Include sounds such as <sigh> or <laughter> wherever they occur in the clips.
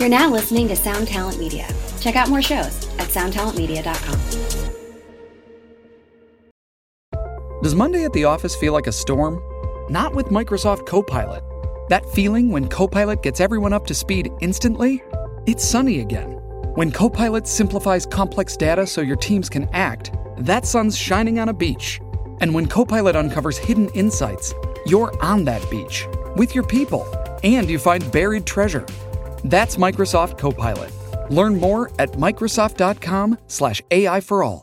You're now listening to Sound Talent Media. Check out more shows at soundtalentmedia.com. Does Monday at the office feel like a storm? Not with Microsoft Copilot. That feeling when Copilot gets everyone up to speed instantly? It's sunny again. When Copilot simplifies complex data so your teams can act, that sun's shining on a beach. And when Copilot uncovers hidden insights, you're on that beach with your people and you find buried treasure. That's Microsoft Copilot. Learn more at Microsoft.com/slash AI for all.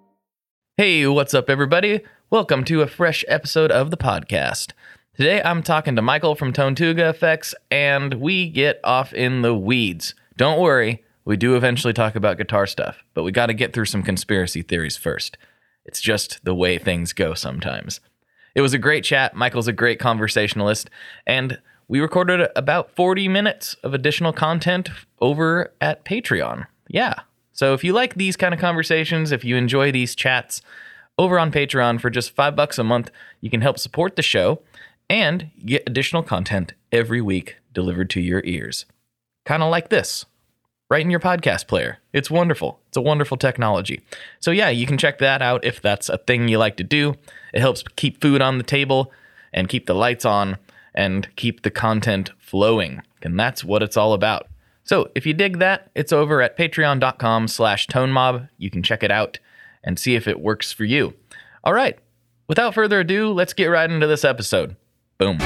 Hey, what's up, everybody? Welcome to a fresh episode of the podcast. Today I'm talking to Michael from Tonetuga Effects, and we get off in the weeds. Don't worry, we do eventually talk about guitar stuff, but we got to get through some conspiracy theories first. It's just the way things go sometimes. It was a great chat. Michael's a great conversationalist, and we recorded about 40 minutes of additional content over at Patreon. Yeah, so if you like these kind of conversations, if you enjoy these chats, over on Patreon for just five bucks a month, you can help support the show and get additional content every week delivered to your ears. Kind of like this, right in your podcast player. It's wonderful. It's a wonderful technology. So yeah, you can check that out if that's a thing you like to do. It helps keep food on the table and keep the lights on and keep the content flowing. And that's what it's all about. So if you dig that, it's over at patreon.com slash tonemob. You can check it out and see if it works for you. All right, without further ado, let's get right into this episode. Boom.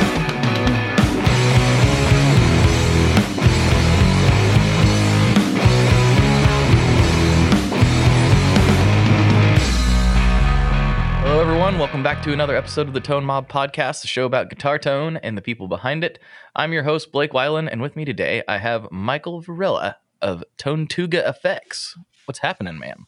Welcome back to another episode of the Tone Mob Podcast, the show about guitar tone and the people behind it. I'm your host, Blake Weiland, and with me today I have Michael Virella of Tonetuga Effects. What's happening, man?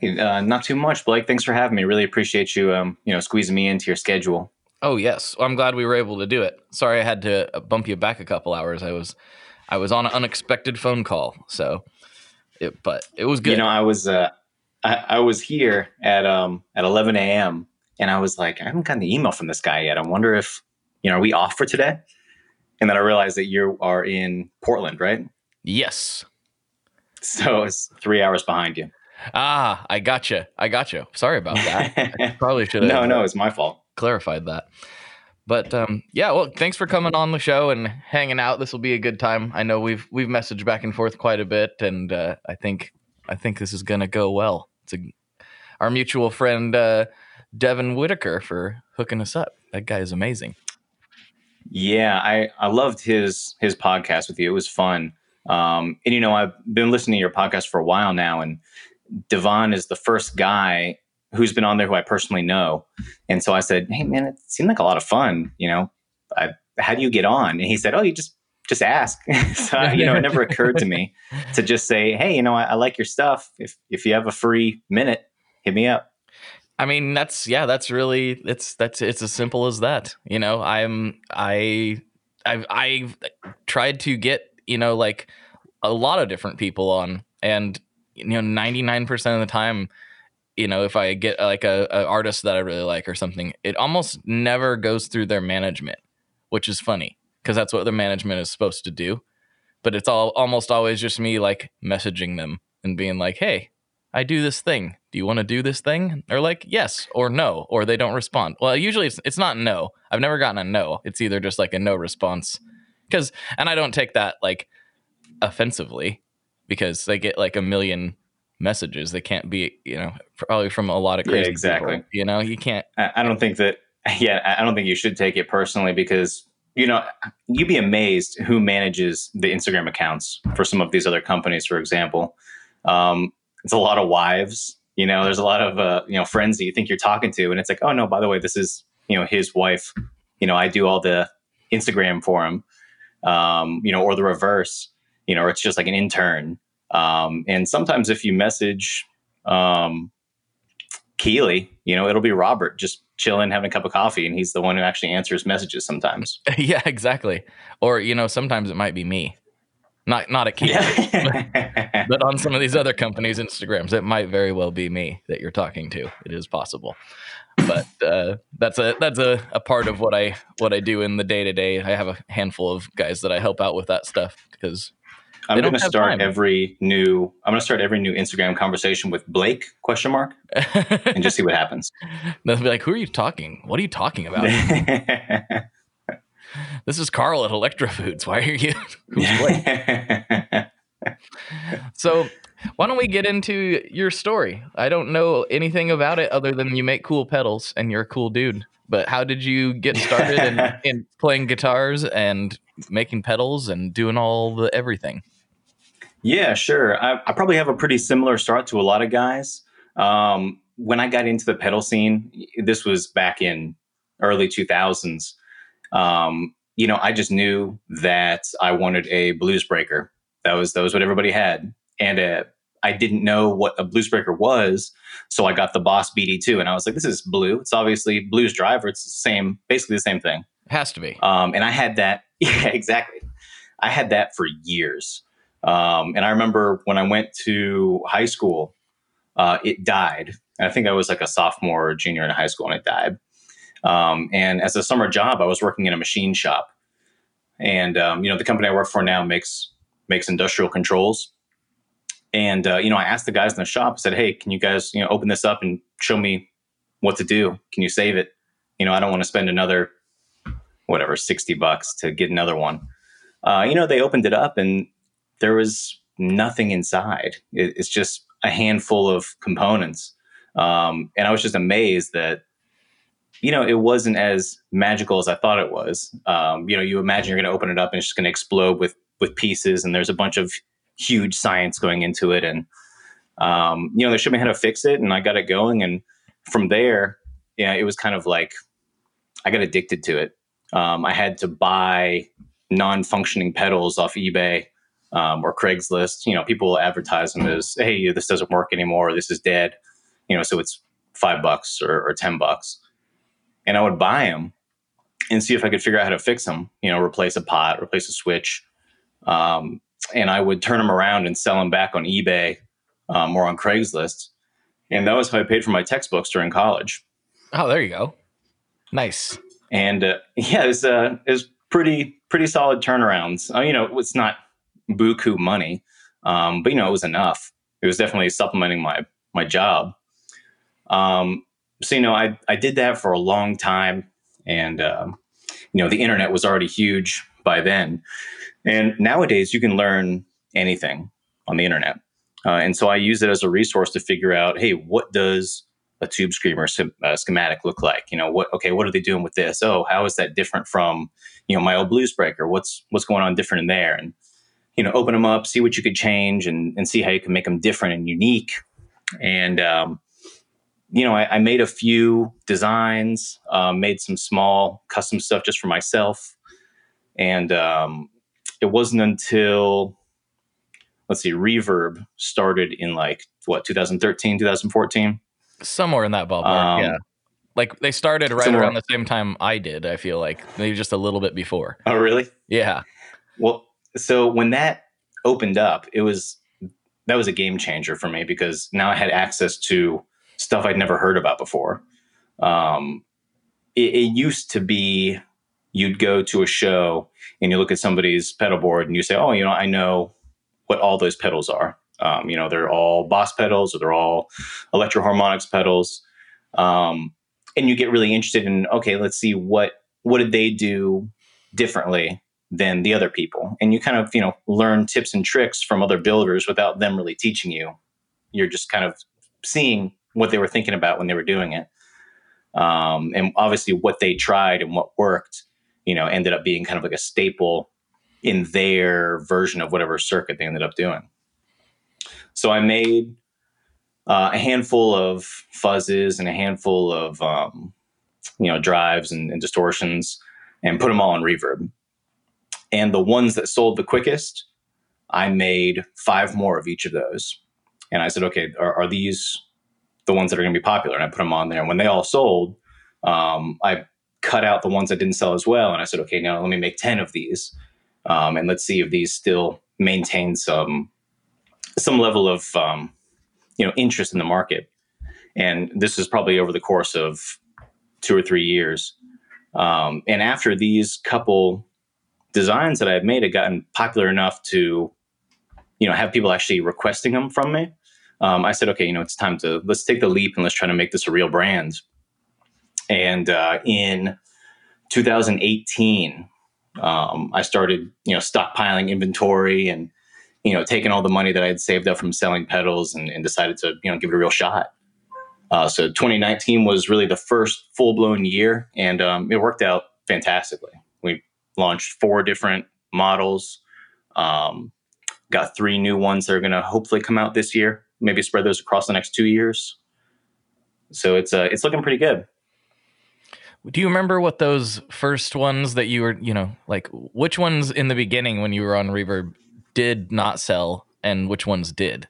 Hey, uh, not too much, Blake. Thanks for having me. Really appreciate you, um, you know, squeezing me into your schedule. Oh yes, well, I'm glad we were able to do it. Sorry, I had to bump you back a couple hours. I was, I was on an unexpected phone call, so, it, but it was good. You know, I was, uh, I, I was here at um at 11 a.m. and I was like, I haven't gotten the email from this guy yet. I wonder if, you know, are we off for today? And then I realized that you are in Portland, right? yes. So it's three hours behind you. Ah, I gotcha. I gotcha. Sorry about that. I probably <laughs> should have. no, no, it's my fault. clarified that. But um, yeah, well, thanks for coming on the show and hanging out. This will be a good time. I know we've we've messaged back and forth quite a bit, and uh, I think I think this is gonna go well. A, our mutual friend uh, Devin Whitaker for hooking us up. That guy is amazing. Yeah, I I loved his his podcast with you. It was fun. Um, and you know, I've been listening to your podcast for a while now, and Devon is the first guy who's been on there who I personally know. And so I said, "Hey, man, it seemed like a lot of fun. You know, I, how do you get on?" And he said, "Oh, you just just ask." <laughs> so you know, it never occurred to me <laughs> to just say, "Hey, you know, I, I like your stuff. If if you have a free minute, hit me up." I mean, that's yeah, that's really it's that's it's as simple as that. You know, I'm I I've I've tried to get you know like a lot of different people on, and you know, ninety nine percent of the time, you know, if I get like a, a artist that I really like or something, it almost never goes through their management, which is funny because that's what the management is supposed to do. But it's all almost always just me like messaging them and being like, "Hey, I do this thing. Do you want to do this thing?" Or like, "Yes" or "No," or they don't respond. Well, usually it's it's not no. I've never gotten a no. It's either just like a no response. Cuz and I don't take that like offensively because they get like a million messages. They can't be, you know, probably from a lot of Yeah, crazy exactly. people, you know, you can't I, I don't think that. <laughs> Yeah, I don't think you should take it personally because you know you'd be amazed who manages the Instagram accounts for some of these other companies. For example, um, it's a lot of wives. You know, there's a lot of uh, you know friends that you think you're talking to, and it's like, oh no, by the way, this is you know his wife. You know, I do all the Instagram for him. Um, you know, or the reverse. you know, or it's just like an intern. Um, and sometimes if you message um, Keeley, you know, it'll be Robert just chilling, having a cup of coffee, and he's the one who actually answers messages sometimes. <laughs> yeah, exactly. Or you know, sometimes it might be me. Not not at Keeley, yeah. <laughs> but on some of these other companies' Instagrams, it might very well be me that you're talking to. It is possible but uh, that's a that's a, a part of what I what I do in the day to day. I have a handful of guys that I help out with that stuff because I'm going to start time. every new. I'm going to start every new Instagram conversation with Blake question mark <laughs> and just see what happens. They'll be like, "Who are you talking? What are you talking about?" <laughs> this is Carl at Electro Foods. Why are you? <laughs> so why don't we get into your story? I don't know anything about it other than you make cool pedals and you're a cool dude. But how did you get started in, in playing guitars and making pedals and doing all the everything? Yeah, sure. I, I probably have a pretty similar start to a lot of guys. Um, when I got into the pedal scene, this was back in early 2000s. Um, you know, I just knew that I wanted a blues breaker. That was that was what everybody had and uh, I didn't know what a blues breaker was. So I got the Boss BD2 and I was like, this is blue. It's obviously blues driver. It's the same, basically the same thing. It has to be. Um, and I had that. <laughs> Yeah, exactly. I had that for years. Um, and I remember when I went to high school, uh, it died. And I think I was like a sophomore or junior in high school and it died. Um, and as a summer job, I was working in a machine shop. And, um, you know, the company I work for now makes makes industrial controls. And uh, you know, I asked the guys in the shop. I said, "Hey, can you guys you know open this up and show me what to do? Can you save it? You know, I don't want to spend another whatever sixty bucks to get another one." Uh, you know, they opened it up and there was nothing inside. It, it's just a handful of components, um, and I was just amazed that you know, it wasn't as magical as I thought it was. Um, you know, you imagine you're going to open it up and it's just going to explode with with pieces, and there's a bunch of huge science going into it. And, um, you know, they showed me how to fix it and I got it going. And from there, yeah, it was kind of like I got addicted to it. Um, I had to buy non functioning pedals off eBay um, or Craigslist. You know, people will advertise them as, hey, this doesn't work anymore, or this is dead. You know, so it's five bucks or, or 10 bucks. And I would buy them and see if I could figure out how to fix them, you know, replace a pot, replace a switch. Um, and I would turn them around and sell them back on eBay um, or on Craigslist. And that was how I paid for my textbooks during college. Oh, there you go. Nice. And uh, <laughs> yeah, it was, uh, it pretty pretty solid turnarounds. Uh, you know, it's not buku money, um, but you know, it was enough. It was definitely supplementing my my job. Um, so you know, I I did that for a long time, and um, you know, the internet was already huge by then. And nowadays, you can learn anything on the internet. Uh, and so I use it as a resource to figure out, hey, what does a tube screamer uh, schematic look like? You know, what? Okay, what are they doing with this? Oh, how is that different from, you know, my old blues breaker? What's what's going on different in there? And you know, open them up, see what you could change, and and see how you can make them different and unique. And um, you know, I, I, made a few designs, um, made some small custom stuff just for myself, and um, it wasn't until let's see, Reverb started in like what 2013, 2014, somewhere in that ballpark. Um, yeah, like they started right somewhere. around the same time I did. I feel like maybe just a little bit before. Oh, really? Yeah. Well, so when that opened up, it was that was a game changer for me because now I had access to stuff I'd never heard about before. Um, it, it used to be you'd go to a show and you look at somebody's pedal board and you say, oh, you know, I know what all those pedals are. Um, you know, they're all Boss pedals or they're all Electro-Harmonix pedals. Um, and you get really interested in, okay, let's see what what did they do differently than the other people, and you kind of you know learn tips and tricks from other builders without them really teaching you. You're just kind of seeing what they were thinking about when they were doing it, um, and obviously what they tried and what worked you know, ended up being kind of like a staple in their version of whatever circuit they ended up doing. So I made uh, a handful of fuzzes and a handful of um, you know drives and, and, distortions, and put them all on reverb. And the ones that sold the quickest I made five more of each of those. And I said, okay, are, are these the ones that are going to be popular? And I put them on there. And when they all sold, um, I cut out the ones that didn't sell as well. And I said, okay, now let me make 10 of these. Um, and let's see if these still maintain some some level of um, you know interest in the market. And this is probably over the course of two or three years. Um, and after these couple designs that I had made had gotten popular enough to, you know, have people actually requesting them from me, um, I said, okay, you know, it's time to let's take the leap and let's try to make this a real brand. And uh, in 2018, um, I started, you know, stockpiling inventory and, you know, taking all the money that I had saved up from selling pedals and, and decided to, you know, give it a real shot. Uh, so 2019 was really the first full blown year, and um, it worked out fantastically. Launched four different models, um, got three new ones that are going to hopefully come out this year. Maybe spread those across the next two years. So it's uh, it's looking pretty good. Do you remember what those first ones that you were, you know, like which ones in the beginning when you were on Reverb did not sell and which ones did?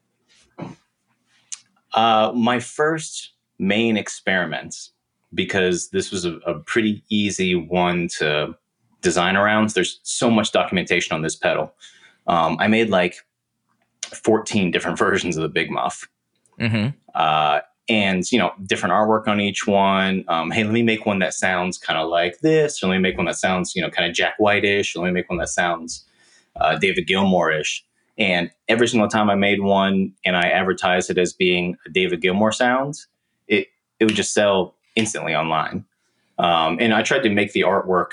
Uh, my first main experiments, because this was a, a pretty easy one to design arounds. There's so much documentation on this pedal. Um, I made like 14 different <laughs> versions of the Big Muff. Mm-hmm. Uh, and you know different artwork on each one um, hey let me make one that sounds kind of like this or let me make one that sounds you know kind of jack white-ish or let me make one that sounds uh, david gilmour-ish and every single time i made one and i advertised it as being a david gilmour sound it it would just sell instantly online um, and i tried to make the artwork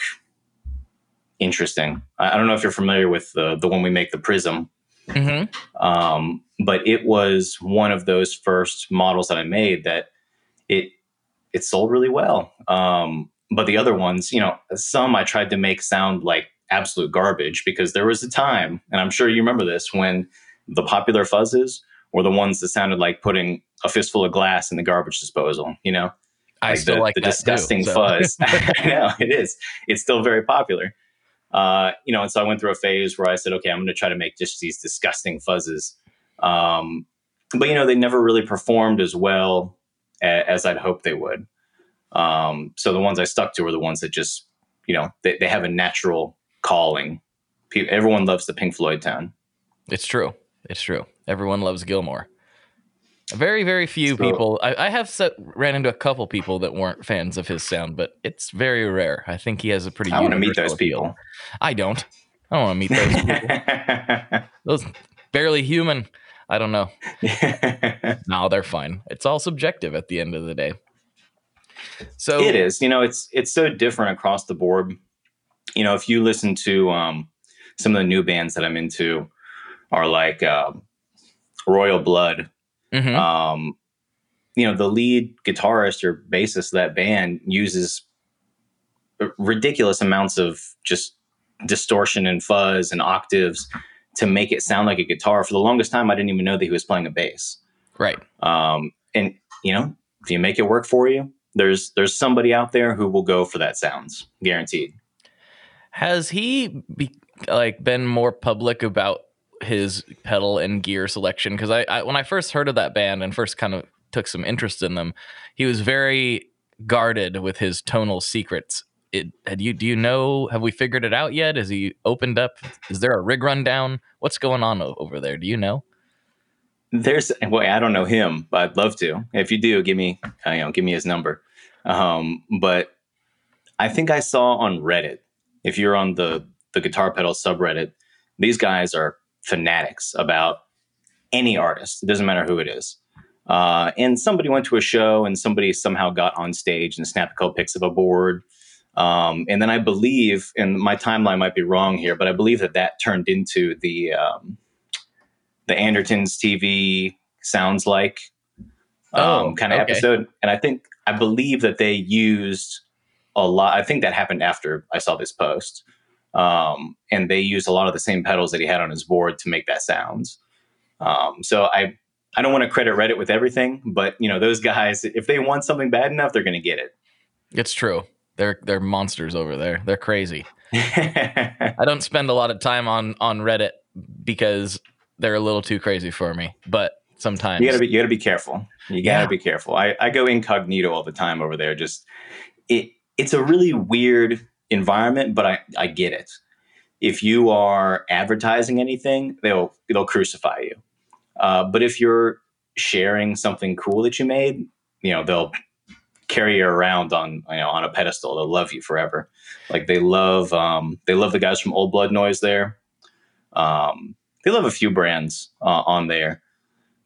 interesting I, I, don't know if you're familiar with the the one we make the prism mm-hmm. um, but it was one of those first models that I made that it it sold really well. Um, but the other ones, you know, some I tried to make sound like absolute garbage because there was a time, and I'm sure you remember this, when the popular fuzzes were the ones that sounded like putting a fistful of glass in the garbage disposal. You know, I like still the, like the disgusting too, so. fuzz. <laughs> <laughs> I know it is. It's still very popular. Uh, you know, and so I went through a phase where I said, okay, I'm going to try to make just these disgusting fuzzes um, but you know, they never really performed as well a, as I'd hoped they would. Um, so the ones I stuck to were the ones that just, you know, they, they have a natural calling. everyone loves the Pink Floyd tone. It's true. It's true. Everyone loves Gilmour. Very, very few so, people. I, I have set, ran into a couple people that weren't fans of his sound, but it's very rare. I think he has a pretty. I want to meet those appeal. people. I don't. I don't want to meet those people. <laughs> those barely human. I don't know. <laughs> no, they're fine. It's all subjective at the end of the day. So it is. You know, it's it's so different across the board. You know, if you listen to um, some of the new bands that I'm into, are like uh, Royal Blood. Mm-hmm. Um, you know, the lead guitarist or bassist of that band uses ridiculous amounts of just distortion and fuzz and octaves to make it sound like a guitar. For the longest time, I didn't even know that he was playing a bass. Right. Um, and you know, if you make it work for you, there's there's somebody out there who will go for that sounds, guaranteed. Has he be, like been more public about his pedal and gear selection? Because I, I when I first heard of that band and first kind of took some interest in them, he was very guarded with his tonal secrets. It you do you know have we figured it out yet? Is he opened up? Is there a rig rundown? What's going on over there? Do you know? There's well i don't know him but i'd love to. If you do give me uh, you know give me his number. Um, but i think i saw on reddit if you're on the the guitar pedal subreddit these guys are fanatics about any artist it doesn't matter who it is uh, and somebody went to a show and somebody somehow got on stage and snapped a couple pics of a board um, and then I believe, and my timeline might be wrong here, but I believe that that turned into the um, the Andertons TV sounds like um, oh, kind of okay. episode. And I think I believe that they used a lot. I think that happened after I saw this post, um, and they used a lot of the same pedals that he had on his board to make that sounds. Um, so I I don't want to credit Reddit with everything, but you know those guys, if they want something bad enough, they're going to get it. It's true. They're they're monsters over there. They're crazy. <laughs> I don't spend a lot of time on on Reddit because they're a little too crazy for me. But sometimes you gotta be you gotta be careful. You gotta Yeah. be careful. I, I go incognito all the time over there. Just it it's a really weird environment, but I, I get it. If you are advertising anything, they'll they'll crucify you. Uh, but if you're sharing something cool that you made, you know they'll carry you around on you know on a pedestal. They'll love you forever. Like they love um, they love the guys from Old Blood Noise there. Um, they love a few brands uh, on there.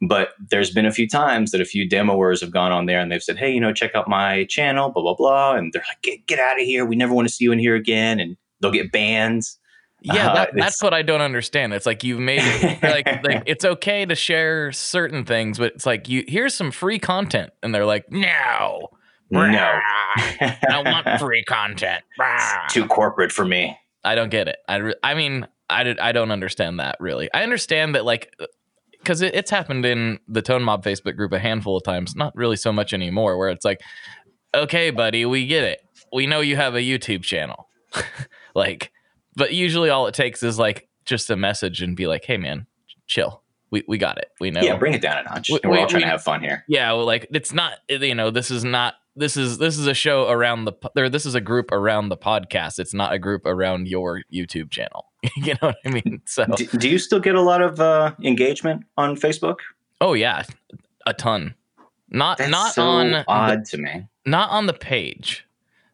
But there's been a few times that a few demoers have gone on there and they've said, "Hey, you know, check out my channel, blah blah blah," and they're like, "Get get out of here! We never want to see you in here again," and they'll get banned. Yeah, Uh, that, it's- that's what I don't understand. It's like you've made it like <laughs> like it's okay to share certain things, but it's like you here's some free content, and they're like, no, No. <laughs> I want free content. Too corporate for me. I don't get it. I, re- I mean, I, did, I don't understand that really. I understand that like because it, it's happened in the Tone Mob Facebook group a handful of times. Not really so much anymore. Where it's like, okay, buddy, we get it. We know you have a YouTube channel. <laughs> like, but usually all it takes is like just a message and be like, hey man, chill. We we got it. We know. Yeah, bring it down a notch. We- We're we- all trying we- to have fun here. yeah well, like it's not you know this is not this is this is a show around the or this is a group around the podcast. It's not a group around your youtube channel. <laughs> You know what i mean? So Do, do you still get a lot of uh, engagement on Facebook? oh yeah. A ton. Not That's not so on the, odd to me. not on the page.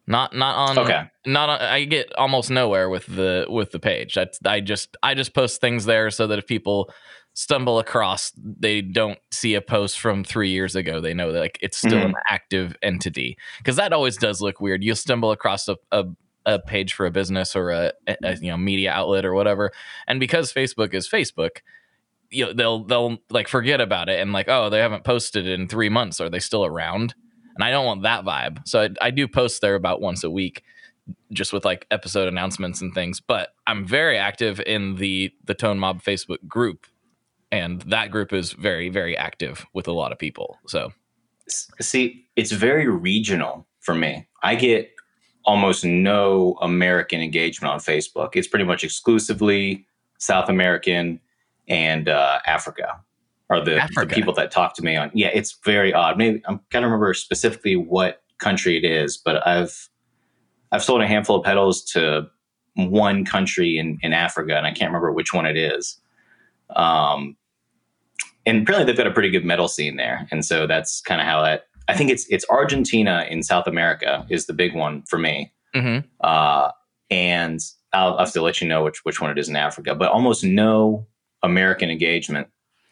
Not not on Okay. not on, i get almost nowhere with the with the page. That's i just i just post things there so that if people stumble across they don't see a post from three years ago. They know that like it's still mm-hmm. an active entity. Because that always does look weird. You'll stumble across a, a, a page for a business or a, a you know media outlet or whatever and because facebook is facebook you know, they'll they'll like forget about it and like oh they haven't posted in three months. Are they still around? And I don't want that vibe. So I, I do post there about once a week, just with like episode announcements and things. But I'm very active in the the Tone Mob Facebook group, and that group is very very active with a lot of people. So See, it's very regional for me. I get almost no American engagement on Facebook. It's pretty much exclusively South American and uh, Africa are the, the people that talk to me on. Yeah, it's very odd. Maybe I'm kind of remember specifically what country it is, but I've I've sold a handful of pedals to one country in in Africa, and I can't remember which one it is. Um, and apparently they've got a pretty good metal scene there, and so that's kind of how that. I think it's it's Argentina in South America is the big one for me, mhm. uh, and I'll have to let you know which which one it is in Africa. But almost no American engagement.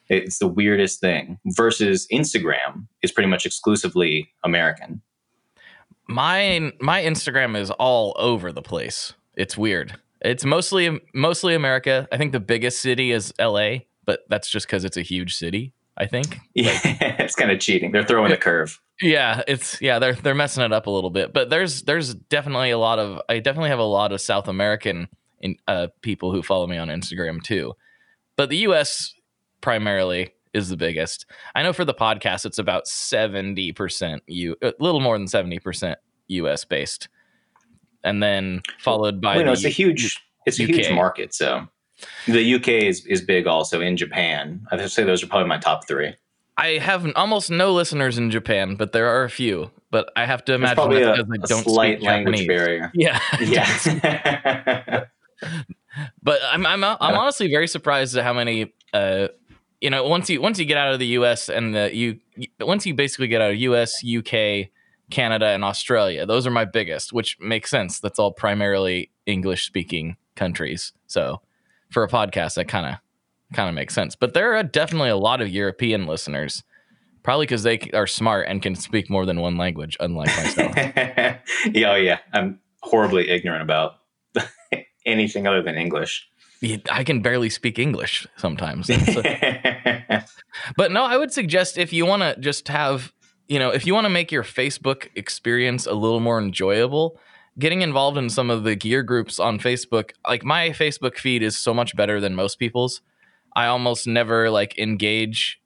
It's the weirdest thing. Versus Instagram is pretty much exclusively American. my my Instagram is all over the place. It's weird. It's mostly mostly America. I think the biggest city is L.A., but that's just because it's a huge city. I think. <laughs> Yeah, it's kind of cheating. They're throwing the curve. Yeah, it's yeah, they're they're messing it up a little bit. But there's there's definitely a lot of I definitely have a lot of South American in, uh, people who follow me on Instagram too. But the US primarily is the biggest. I know for the podcast it's about 70% U a little more than 70% US based. And then followed by Well, you know, it's a U- huge it's a huge market. So the UK is, is big also in Japan. I would say those are probably my top three. I have almost no listeners in Japan, but there are a few. But I have to imagine that's a, because I a don't slight speak language Japanese. barrier. Yeah. <laughs> Yeah. <laughs> But I'm I'm I'm honestly very surprised at how many uh you know once you once you get out of the U.S. and the you once you basically get out of U.S., U.K., Canada, and Australia, those are my biggest, which makes sense. That's all primarily English speaking countries. So for a podcast, that kind of kind of makes sense. But there are definitely a lot of European listeners, probably because they are smart and can speak more than one language, unlike myself. <laughs> yeah, oh yeah. I'm horribly ignorant about <laughs> anything other than English. I can barely speak English sometimes. <laughs> So- But no, I would suggest if you want to just have, you know, if you want to make your Facebook experience a little more enjoyable, getting involved in some of the gear groups on Facebook, like my Facebook feed is so much better than most people's. I almost never like engage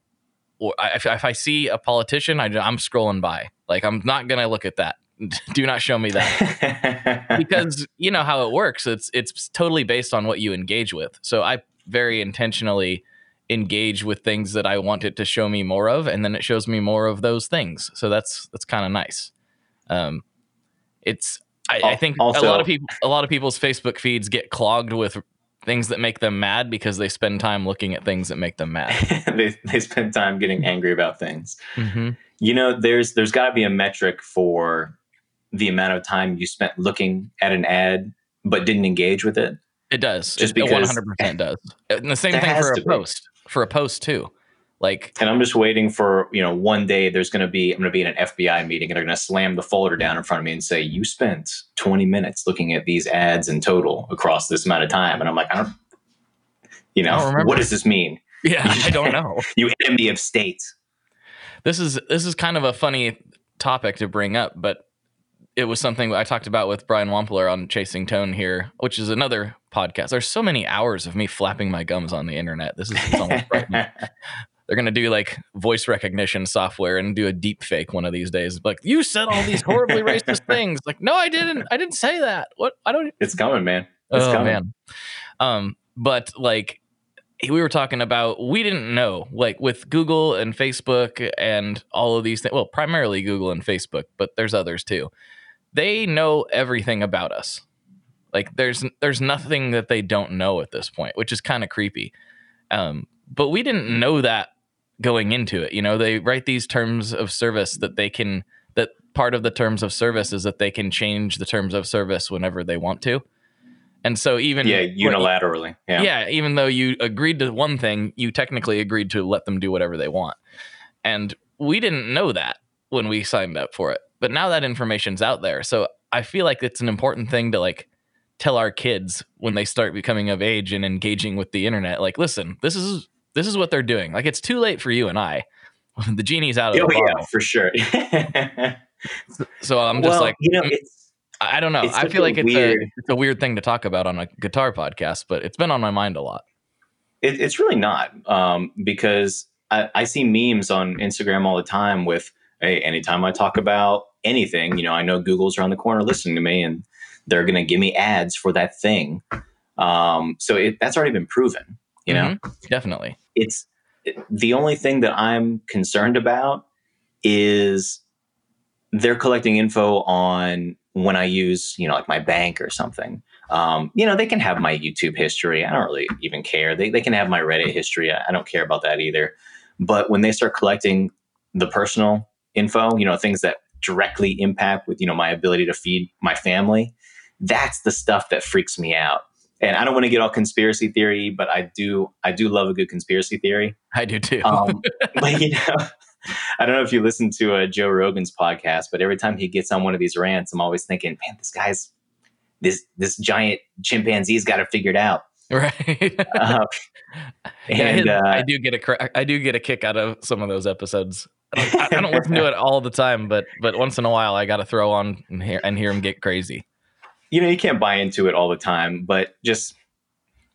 or if, if I see a politician, I, I'm scrolling by. Like I'm not going to look at that. <laughs> Do not show me that <laughs> because you know how it works. It's it's totally based on what you engage with. So I very intentionally engage with things that I want it to show me more of, and then it shows me more of those things. So that's that's kind of nice. Um, it's I, I think also, a lot of people a lot of people's Facebook feeds get clogged with things that make them mad because they spend time looking at things that make them mad. <laughs> they they spend time getting angry about things. Mm-hmm. You know, there's there's got to be a metric for the amount of time you spent looking at an ad but didn't engage with it. It does. Just it, because 100% does. And the same thing for a post. Be. For a post too. Like And I'm just waiting for, you know, one day there's going to be I'm going to be in an FBI meeting and they're going to slam the folder down in front of me and say, "You spent 20 minutes looking at these ads in total across this amount of time." And I'm like, "I don't you know, what does this mean?" Yeah, <laughs> I don't know. <laughs> you enemy of state. This is this is kind of a funny topic to bring up, but it was something I talked about with Brian Wampler on Chasing Tone here, which is another podcast. There's so many hours of me flapping my gums on the internet. This is almost frightening. <laughs> They're gonna do like voice recognition software and do a deep fake one of these days. Like you said all these horribly <laughs> racist things. Like no, I didn't. I didn't say that. What? I don't. It's coming, man. It's oh coming. man. Um, but like we were talking about we didn't know like with google and facebook and all of these things well primarily google and facebook but there's others too they know everything about us. Like there's there's nothing that they don't know at this point, which is kind of creepy. Um, but we didn't know that going into it. You know, they write these terms of service that they can that part of the terms of service is that they can change the terms of service whenever they want to. And so even yeah, unilaterally. Yeah. Yeah, even though you agreed to one thing, you technically agreed to let them do whatever they want. And we didn't know that when we signed up for it but now that information's out there so i feel like it's an important thing to like tell our kids when they start becoming of age and engaging with the internet like listen this is this is what they're doing like it's too late for you and i <laughs> the genie's out of oh, the bottle. yeah for sure <laughs> so i'm just well, like you know it's I don't know. I feel like it's weird, a it's a weird thing to talk about on a guitar podcast, but it's been on my mind a lot. It, it's really not um, because I, I see memes on Instagram all the time with hey, anytime I talk about anything, you know, I know Google's around the corner listening to me and they're going to give me ads for that thing. Um, so it, that's already been proven, you know? Mm-hmm. Definitely. It's the only thing that I'm concerned about is they're collecting info on when I use, you know, like my bank or something. Um, you know, they can have my YouTube history. I don't really even care. They, they can have my Reddit history. I, I don't care about that either. But when they start collecting the personal info, you know, things that directly impact with, you know, my ability to feed my family, that's the stuff that freaks me out. And I don't want to get all conspiracy theory, but I do I do love a good conspiracy theory. I do too. um, <laughs> but you know, I don't know if you listen to uh, Joe Rogan's podcast, but every time he gets on one of these rants, I'm always thinking, man, this guy's this this giant chimpanzee's got it figured out. Right. <laughs> uh, and uh, I do get a I do get a kick out of some of those episodes. I, I don't listen to it all the time, but but once in a while, I got to throw on and hear and hear him get crazy. You know, you can't buy into it all the time, but just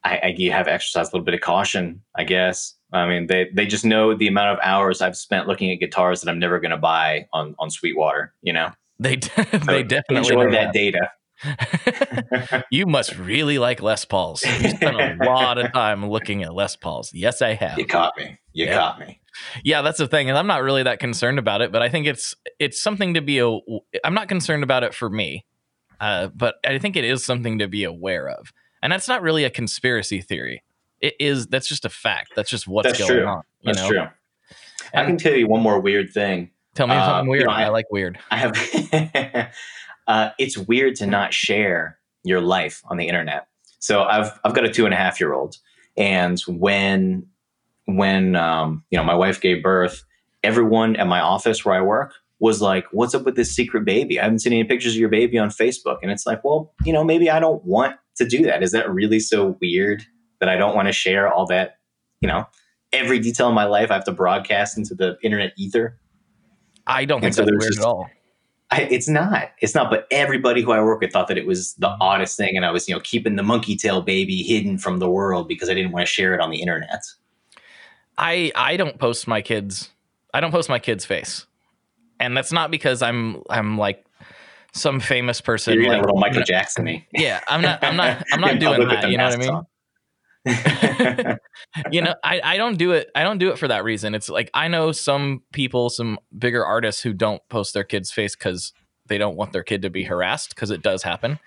I, I you have exercise a little bit of caution, I guess. I mean, they they just know the amount of hours I've spent looking at guitars that I'm never going to buy on on Sweetwater. You know, they <laughs> they definitely enjoy that data. <laughs> you must really like Les Pauls. You spent a <laughs> lot of time looking at Les Pauls. Yes, I have. You caught me. You yeah. caught me. Yeah, that's the thing, and I'm not really that concerned about it. But I think it's it's something to be. A, I'm not concerned about it for me, uh, but I think it is something to be aware of, and that's not really a conspiracy theory. It is. That's just a fact. That's just what's that's going true. on. that's know? true. And I can tell you one more weird thing. Tell me something uh, weird. You know, I, I like weird. I have. <laughs> uh, it's weird to not share your life on the internet. So I've I've got a two and a half year old, and when when um, you know my wife gave birth, everyone at my office where I work was like, "What's up with this secret baby? I haven't seen any pictures of your baby on Facebook." And it's like, well, you know, maybe I don't want to do that. Is that really so weird that I don't want to share all that? You know, every detail of my life I have to broadcast into the internet ether. I don't think so that's weird just, at all. I, it's not. It's not. But everybody who I work with thought that it was the mm-hmm. oddest thing, and I was, you know, keeping the monkey tail baby hidden from the world because I didn't want to share it on the internet. I I don't post my kids. I don't post my kid's face, and that's not because I'm I'm like some famous person. You're like, a little Michael Jackson. Yeah, I'm not. I'm not. I'm not <laughs> doing that. You know what I mean? On. <laughs> you know, I, I don't do it. I don't do it for that reason. It's like I know some people, some bigger artists who don't post their kid's face because they don't want their kid to be harassed because it does happen.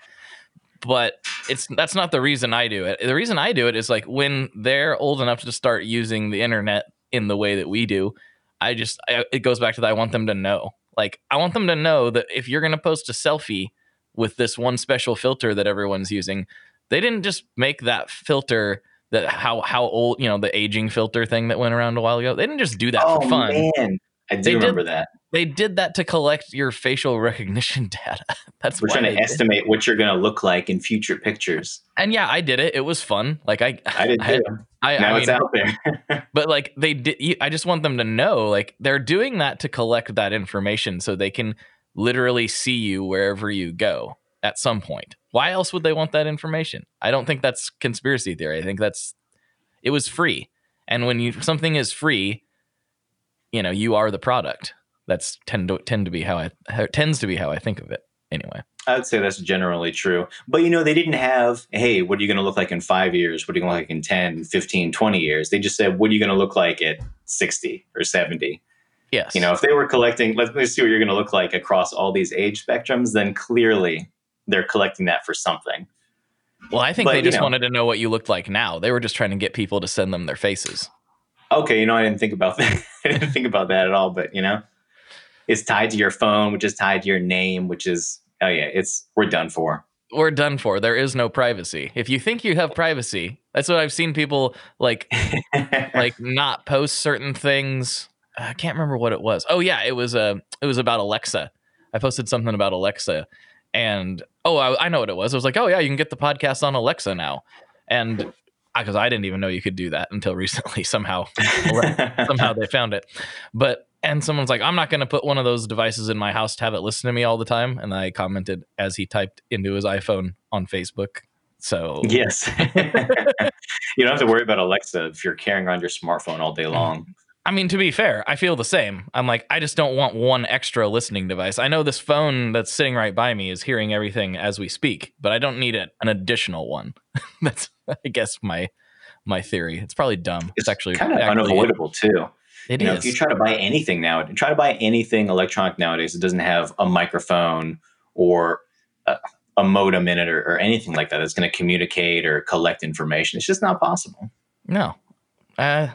But it's that's not the reason I do it. The reason I do it is like when they're old enough to start using the internet in the way that we do. I just I, it goes back to that. I want them to know. Like I want them to know that if you're going to post a selfie with this one special filter that everyone's using, they didn't just make that filter that how how old you know the aging filter thing that went around a while ago. They didn't just do that oh, for fun. Man. I do They did- remember that. They did that to collect your facial <laughs> recognition data. <laughs> That's We're trying to did- estimate what you're going to look like in future pictures. And yeah, I did it. It was fun. Like I, I did <laughs> too. I, now I it's mean, out there. but like they did. I just want them to know, like they're doing that to collect that information so they can literally see you wherever you go at some point. Why else would they want that information? I don't think that's conspiracy theory. I think that's it was free, and when you something is free, you know you are the product. That's tend to tend to be how I how, tends to be how I think of it. Anyway, I would say that's generally true. But you know, they didn't have, hey, what are you going to look like in five years? What are you going to look like in 10, 15, 20 years? They just said, what are you going to look like at 60 or 70? yes, You know, if they were collecting, let's, let's see what you're going to look like across all these age spectrums, then clearly they're collecting that for something. Well, I think but, they you just know. wanted to know what you looked like now. They were just trying to get people to send them their faces. Okay, you know, I didn't think about <laughs> that. I didn't think about that at all, but you know, it's tied to your phone, which is tied to your name, which is, oh yeah, it's, we're done for. we're done for. There is no privacy. If you think you have privacy, that's what I've seen people like <laughs> like not post certain things. I can't remember what it was. Oh yeah, it was uh, it was about Alexa. I posted something about Alexa, and oh, I, I know what it was. I was like, oh yeah, you can get the podcast on Alexa now, and because I didn't even know you could do that until <laughs> recently. Somehow, <laughs> somehow they found it. But and someone's like, I'm not going to put one of those devices in my house to have it listen to me all the time. And I commented as he typed into his iPhone on Facebook. So Yes. <laughs> you don't have to worry about Alexa if you're carrying around your smartphone all day mm-hmm. long. I mean, to be fair, I feel the same. I'm like, I just don't want one extra listening device. I know this phone that's sitting right by me is hearing everything as we speak, but I don't need a, an additional one. <laughs> that's, I guess, my my theory. It's probably dumb. It's, It's actually kind of actually- unavoidable too. It you know, if you try to buy anything now, try to buy anything electronic nowadays that doesn't have a microphone or a, a modem in it or, or anything like that that's going to communicate or collect information. It's just not possible. no. Uh,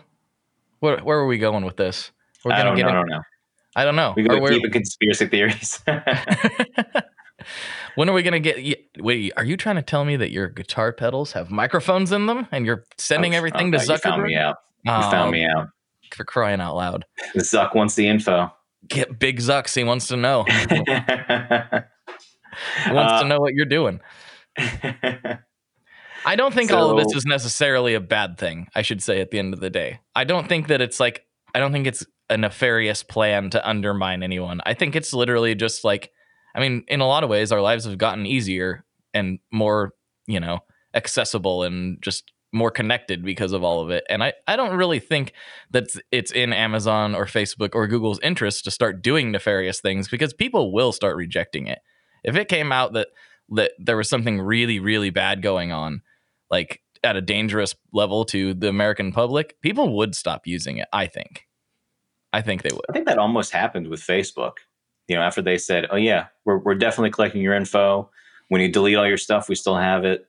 where where are we going with this? We're I don't get know. I in- don't know. I don't know. We go we're- deep in conspiracy theories. <laughs> when are we gonna get? y- Wait, are you trying to tell me that your guitar pedals have microphones in them, and you're sending Oh, everything oh, to You found me out. You Oh, found me out. for crying out loud! Zuck wants the info. Get Big Zucks. He wants to know. He <laughs> Uh, wants to know what you're doing. <laughs> I don't think all of this is necessarily a bad thing. I should say at the end of the day, I don't think that it's like I don't think it's a nefarious plan to undermine anyone. I think it's literally just like, I mean, in a lot of ways, our lives have gotten easier and more, you know, accessible and just more connected because of all of it. And I, I don't really think that it's in Amazon or Facebook or Google's interest to start doing nefarious things because people will start rejecting it. If it came out that that there was something really, really bad going on, like at a dangerous level to the American public, people would stop using it. I think. I think they would. I think that almost happened with Facebook. You know, after they said, "Oh yeah, we're we're definitely collecting your info. When you delete all your stuff, we still have it."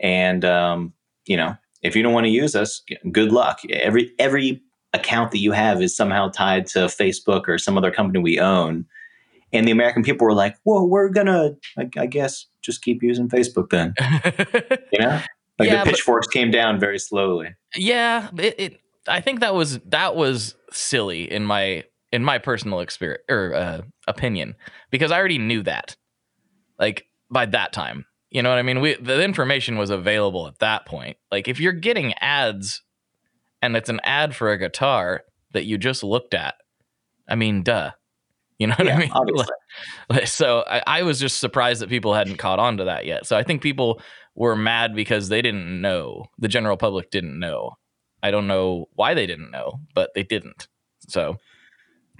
And um, you know, if you don't want to use us, good luck. Every every account that you have is somehow tied to Facebook or some other company we own. And the American people were like, "Well, we're gonna, I, I guess, just keep using Facebook then." <laughs> You know, like Yeah, the but- pitchforks came down very slowly. yeah, it, it. I think that was that was silly in my in my personal experience or uh, opinion because I already knew that, like by that time. You know what I mean? We the information was available at that point. Like if you're getting ads, and it's an ad for a guitar that you just looked at, I mean, duh. You know what I mean? <laughs> Like, So I, I was just surprised that people hadn't caught on to that yet. So I think people were mad because they didn't know. The general public didn't know. I don't know why they didn't know, but they didn't. So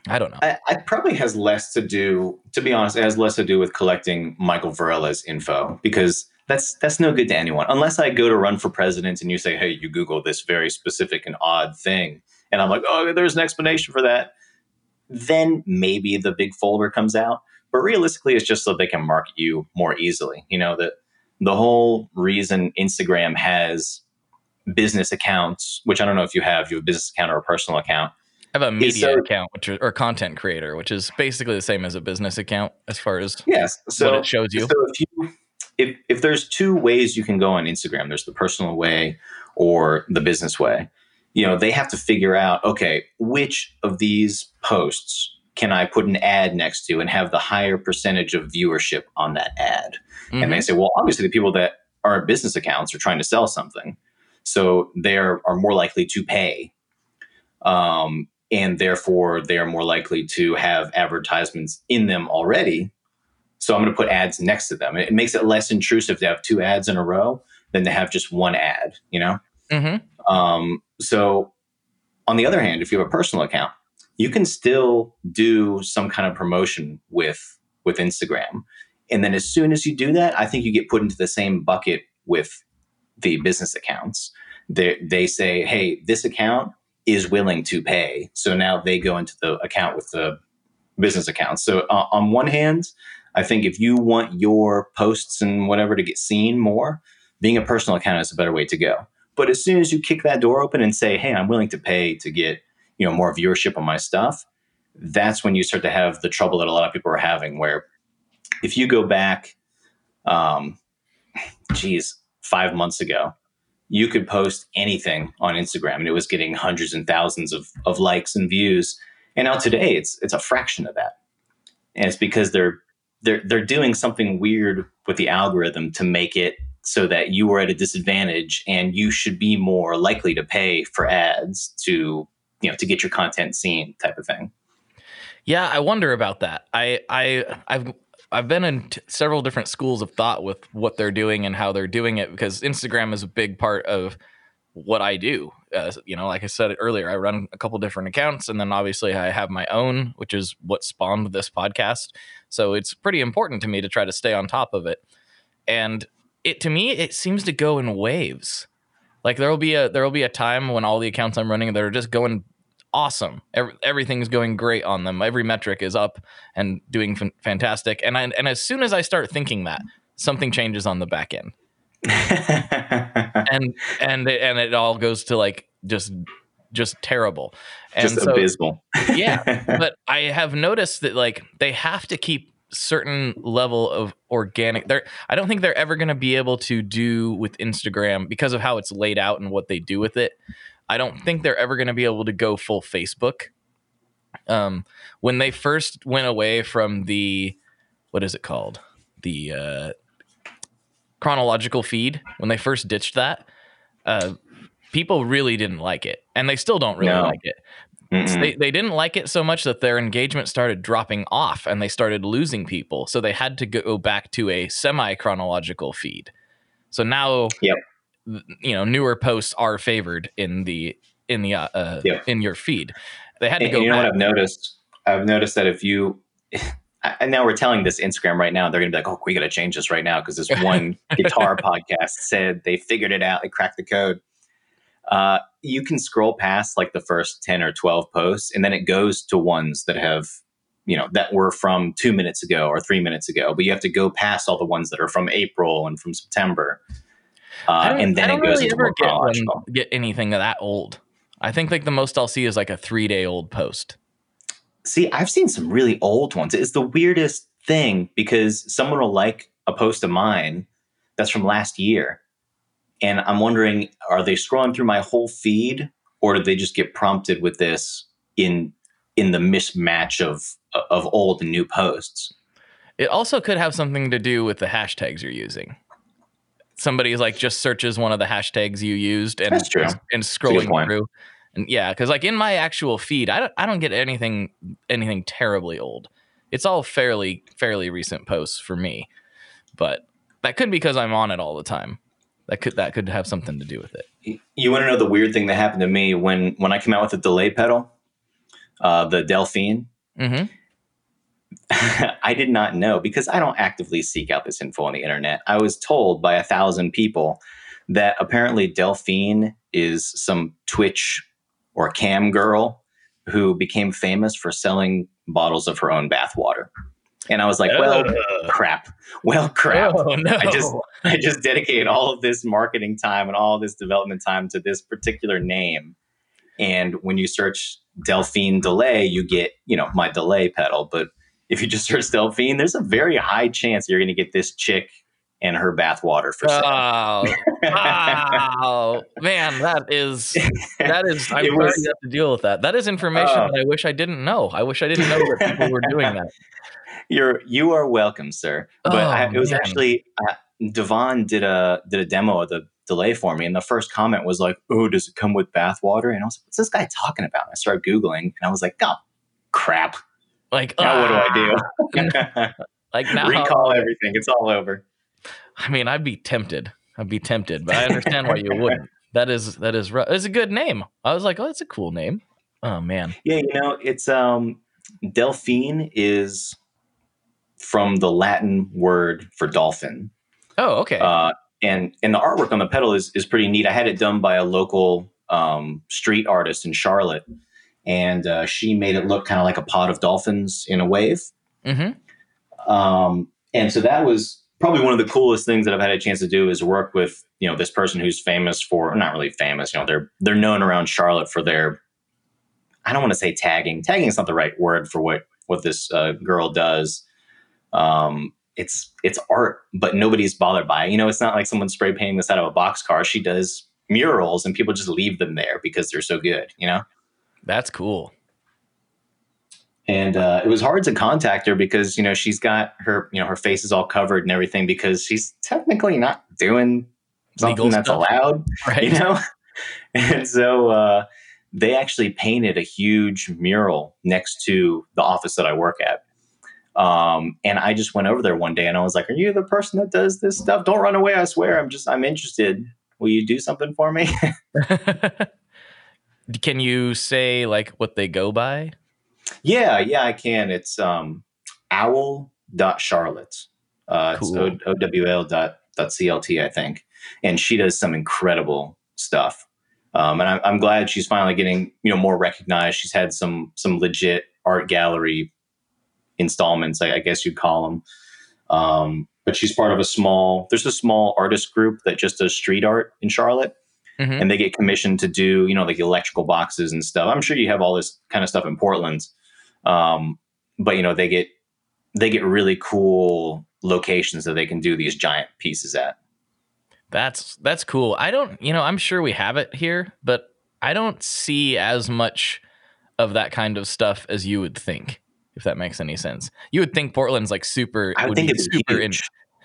I don't know. I, it probably has less to do, to be honest, it has less to do with collecting Michael Virella's info because that's that's no good to anyone unless I go to run for president and you say, hey, you Google this very specific and odd thing, and I'm like, oh, there's an explanation for that. Then maybe the big folder comes out. But realistically, it's just so they can market you more easily. You know that the whole reason Instagram has business accounts, which I don't know if you have, you have a business account or a personal account. I have a media so, account, which is, or content creator, which is basically the same as a business account as far as yes, so, what it shows you. So if you if if there's two ways you can go on Instagram, there's the personal way or the business way. You know, they have to figure out, okay, which of these posts can I put an ad next to and have the higher percentage of viewership on that ad? Mm-hmm. And they mm-hmm. say, well, obviously the people that are business accounts are trying to sell something. So they are more likely to pay. Um, and therefore they are more likely to have advertisements in them already. So I'm going to put ads next to them. It makes it less intrusive to have two ads in a row than to have just one ad, you know? Mm-hmm. Um, so on the other hand, if you have a personal account, you can still do some kind of promotion with with Instagram. And then as soon as you do that, I think you get put into the same bucket with the business accounts. They they say, "Hey, this account is willing to pay." So now they go into the account with the business accounts. So uh, on one hand, I think if you want your posts and whatever to get seen more, being a personal account is a better way to go. But as soon as you kick that door open and say, "Hey, I'm willing to pay to get you know more viewership on my stuff that's when you start to have the trouble that a lot of people are having where if you go back um geez five months ago you could post anything on instagram and it was getting hundreds and thousands of, of likes and views. And now today it's it's a fraction of that. And it's because they're they're they're doing something weird with the algorithm to make it so that you are at a disadvantage and you should be more likely to pay for ads to you know to get your content seen type of thing yeah i wonder about that i i i've I've been in t- several different schools of thought with what they're doing and how they're doing it because Instagram is a big part of what I do. Uh, you know, like I said earlier, I run a couple different accounts, and then obviously I have my own, which is what spawned this podcast. So it's pretty important to me to try to stay on top of it. And it to me, it seems to go in waves. Like there will be a there will be a time when all the accounts I'm running that are just going awesome. Every, everything's going great on them. Every metric is up and doing f- fantastic. And I, and as soon as I start thinking that, something changes on the back end. <laughs> and and it, and it all goes to like just just terrible. And just so, abysmal. yeah, <laughs> but I have noticed that like they have to keep certain level of organic there i don't think they're ever going to be able to do with instagram because of how it's laid out and what they do with it I don't think they're ever going to be able to go full Facebook. Um, when they first went away from the, what is it called? The uh, chronological feed, when they first ditched that, uh, people really didn't like it. And they still don't really no. like it. They, they didn't like it so much that their engagement started dropping off and they started losing people. So they had to go back to a semi chronological feed. So now yep you know newer posts are favored in the in the uh, uh yeah. in your feed. They had to and, go. And you know what I've noticed? I've noticed that if you <laughs> and now we're telling this Instagram right now, they're going to be like, "Oh, we got to change this right now because this <laughs> one guitar podcast said they figured it out, they cracked the code." Uh, you can scroll past like the first ten or twelve posts, and then it goes to ones that have, you know, that were from two minutes ago or three minutes ago. But you have to go past all the ones that are from April and from September. Uh, and then it goes really into ever get, one, get anything that old. I think like the most I'll see is like a three day old post. See, I've seen some really old ones. It's the weirdest thing because someone will like a post of mine that's from last year. And I'm wondering, are they scrolling through my whole feed or did they just get prompted with this in in the mismatch of of old and new posts? It also could have something to do with the hashtags you're using somebody's like just searches one of the hashtags you used and and scrolling through. And yeah, because like in my actual feed, I don't I don't get anything anything terribly old. It's all fairly fairly recent posts for me, but that could be because I'm on it all the time. That could that could have something to do with it. You want to know the weird thing that happened to me when when I came out with the delay pedal, uh, the Delphine. Mm-hmm. <laughs> I did not know because I don't actively seek out this info on the internet. I was told by a thousand people that apparently Delphine is some Twitch or cam girl who became famous for selling bottles of her own bathwater. And I was like, well, Ugh. crap. Well, crap. Oh, no. I just <laughs> I just dedicated all of this marketing time and all this development time to this particular name. And when you search Delphine delay, you get, you know, my delay pedal. But if you just search Delphine, there's a very high chance you're gonna get this chick and her bathwater for sale. Oh, wow, man, that is that is. <laughs> I'm It sorry was- you have to deal with that. That is information Oh. that I wish I didn't know. I wish I didn't know that people were doing that. You're you are welcome, sir. But I, Oh, it was man. actually uh, Devon did a did a demo of the delay for me, and the first comment was like, "Oh, does it come with bathwater?" And I was like, "What's this guy talking about?" I started googling, and I was like, "Oh, crap! Like, Now what ah, do I do? <laughs> Like now, Recall everything. It's all over." I mean, I'd be tempted. I'd be tempted, but I understand why you wouldn't. <laughs> That is that is rough. It's a good name. I was like, oh, that's a cool name. Oh man, Yeah, you know, it's um Delphine is from the Latin word for dolphin. oh okay. Uh, and and the artwork on the pedal is is pretty neat. I had it done by a local um, street artist in Charlotte, and uh, she made it look kind of like a pod of dolphins in a wave. mm-hmm. Um, and so that was probably one of the coolest things that I've had a chance to do is work with you know this person who's famous for not really famous. You know, they're they're known around Charlotte for their I don't want to say tagging. Tagging is not the right word for what what this uh, girl does. Um, it's it's art, but nobody's bothered by it. You know, it's not like someone spray painting this out of a box car. She does murals, and people just leave them there because they're so good. You know. That's cool. and uh, it was hard to contact her because you know she's got her you know her face is all covered and everything because she's technically not doing something Legal that's stuff. allowed <laughs> Right. you know <laughs> and so uh, they actually painted a huge mural next to the office that i work at um, and i just went over there one day and i was like are you the person that does this stuff don't run away i swear i'm just i'm interested will you do something for me <laughs> <laughs> Can you say like what they go by? Yeah, yeah, I can. It's um owl.charlotte. Uh Cool. it's o- owl dot dot clt, I think. And she does some incredible stuff. Um and I'm I'm glad she's finally getting, you know, more recognized. She's had some some legit art gallery installments, I, I guess you'd call them. Um but she's part of a small there's a small artist group that just does street art in Charlotte Mhm. and they get commissioned to do you know like electrical boxes and stuff i'm sure you have all this kind of stuff in portland um, but you know they get they get really cool locations that they can do these giant pieces at That's that's cool. I don't, you know, I'm sure we have it here, but I don't see as much of that kind of stuff as you would think. If that makes any sense, you would think Portland's like super. i would think it's super in-.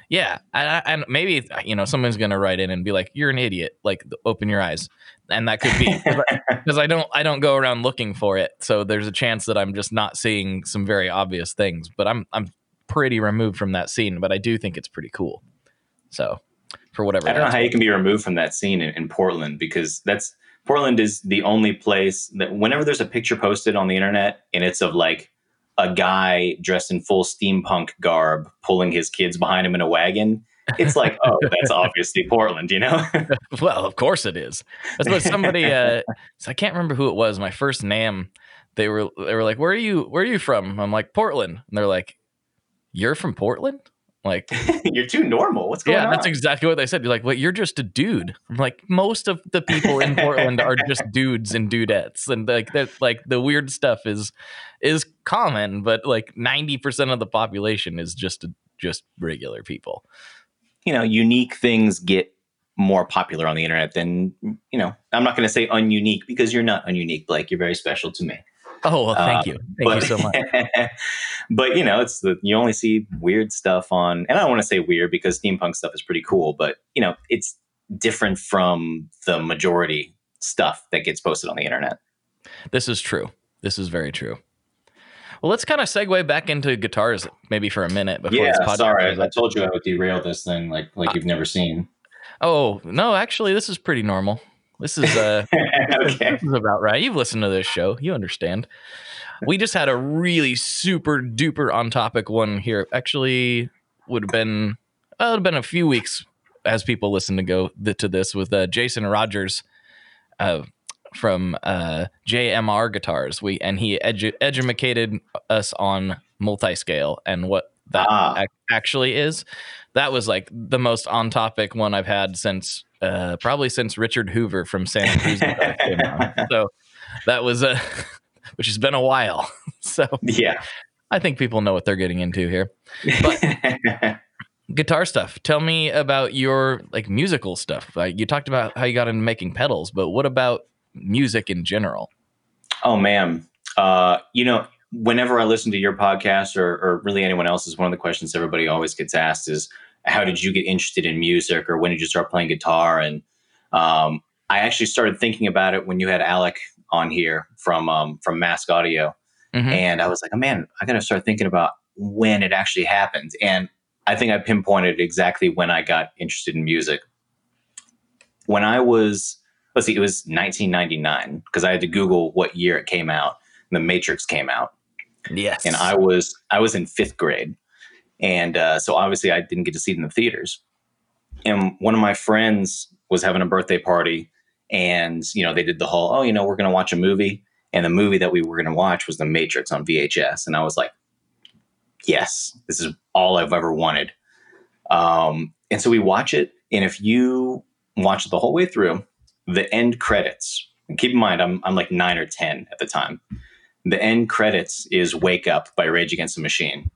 Yeah, and, and maybe you know someone's gonna write in and be like, "You're an idiot." Like, open your eyes, and that could be <laughs> because I don't I don't go around looking for it. So there's a chance that I'm just not seeing some very obvious things. But I'm I'm pretty removed from that scene, but I do think it's pretty cool. So for whatever, i don't know how you can be removed from that scene in, in portland because that's portland is the only place that whenever there's a picture posted on the internet and it's of like a guy dressed in full steampunk garb pulling his kids behind him in a wagon it's like <laughs> oh that's obviously portland you know <laughs> Well, of course it is. That's what somebody. Uh, so I can't remember who it was. My first name. They were they were like, "Where are you? Where are you from?" I'm like, "Portland." And they're like, "You're from Portland?" Like, <laughs> you're too normal what's going yeah, on that's exactly what they said. You're like, "Well, you're just a dude." I'm like, most of the people in Portland are just <laughs> dudes and dudettes, and like that, like the weird stuff is is common, but like ninety percent of the population is just just regular people. you know, unique things get more popular on the internet than, you know, I'm not going to say ununique because you're not ununique, Blake. You're very special to me. Oh, well, thank Uh, you, thank you so much. <laughs> but, you know, it's the, you only see weird stuff on, and I don't want to say weird because steampunk stuff is pretty cool, but, you know, it's different from the majority stuff that gets posted on the internet. This is true. This is very true. Well, let's kind of segue back into guitars maybe for a minute before this podcast. goes up. told you I would derail this thing like, like you've never seen. Oh, no, actually, this is pretty normal. This is uh, <laughs> okay. this is about right. You've listened to this show. You understand. We just had a really super duper on topic one here. Actually, would have been well, it would have been a few weeks as people listen to go th- to this with uh, Jason Rogers uh, from uh, JMR Guitars. We and he edu- educated us on multi-scale and what that Ah. ac- actually is. That was like the most on topic one I've had since uh, probably since Richard Hoover from Santa Cruz <laughs> came on. So that was a <laughs> which has been a while. <laughs> So Yeah. I think people know what they're getting into here. Guitar stuff. Tell me about your like musical stuff. Like you talked about how you got into making pedals, but what about music in general? oh man. Uh, you know, whenever I listen to your podcast or, or really anyone else's, one of the questions everybody always gets asked is, "How did you get interested in music?" or "When did you start playing guitar?" And um, I actually started thinking about it when you had Alec on here from um, from Mask Audio, Mhm. and I was like, "Oh man, I got to start thinking about when it actually happened." And I think I pinpointed exactly when I got interested in music. When I was, let's see, it was 1999 because I had to Google what year it came out. The Matrix came out, Yes. and I was I was in fifth grade, and uh, so obviously I didn't get to see it in the theaters. And one of my friends was having a birthday party, and you know they did the whole oh you know we're going to watch a movie, and the movie that we were going to watch was The Matrix on VHS, and I was like, yes, this is all I've ever wanted. Um, and so we watch it, and if you watch it the whole way through, the end credits. And keep in mind, I'm I'm like nine or ten at the time the end credits is "Wake Up" by Rage Against the Machine,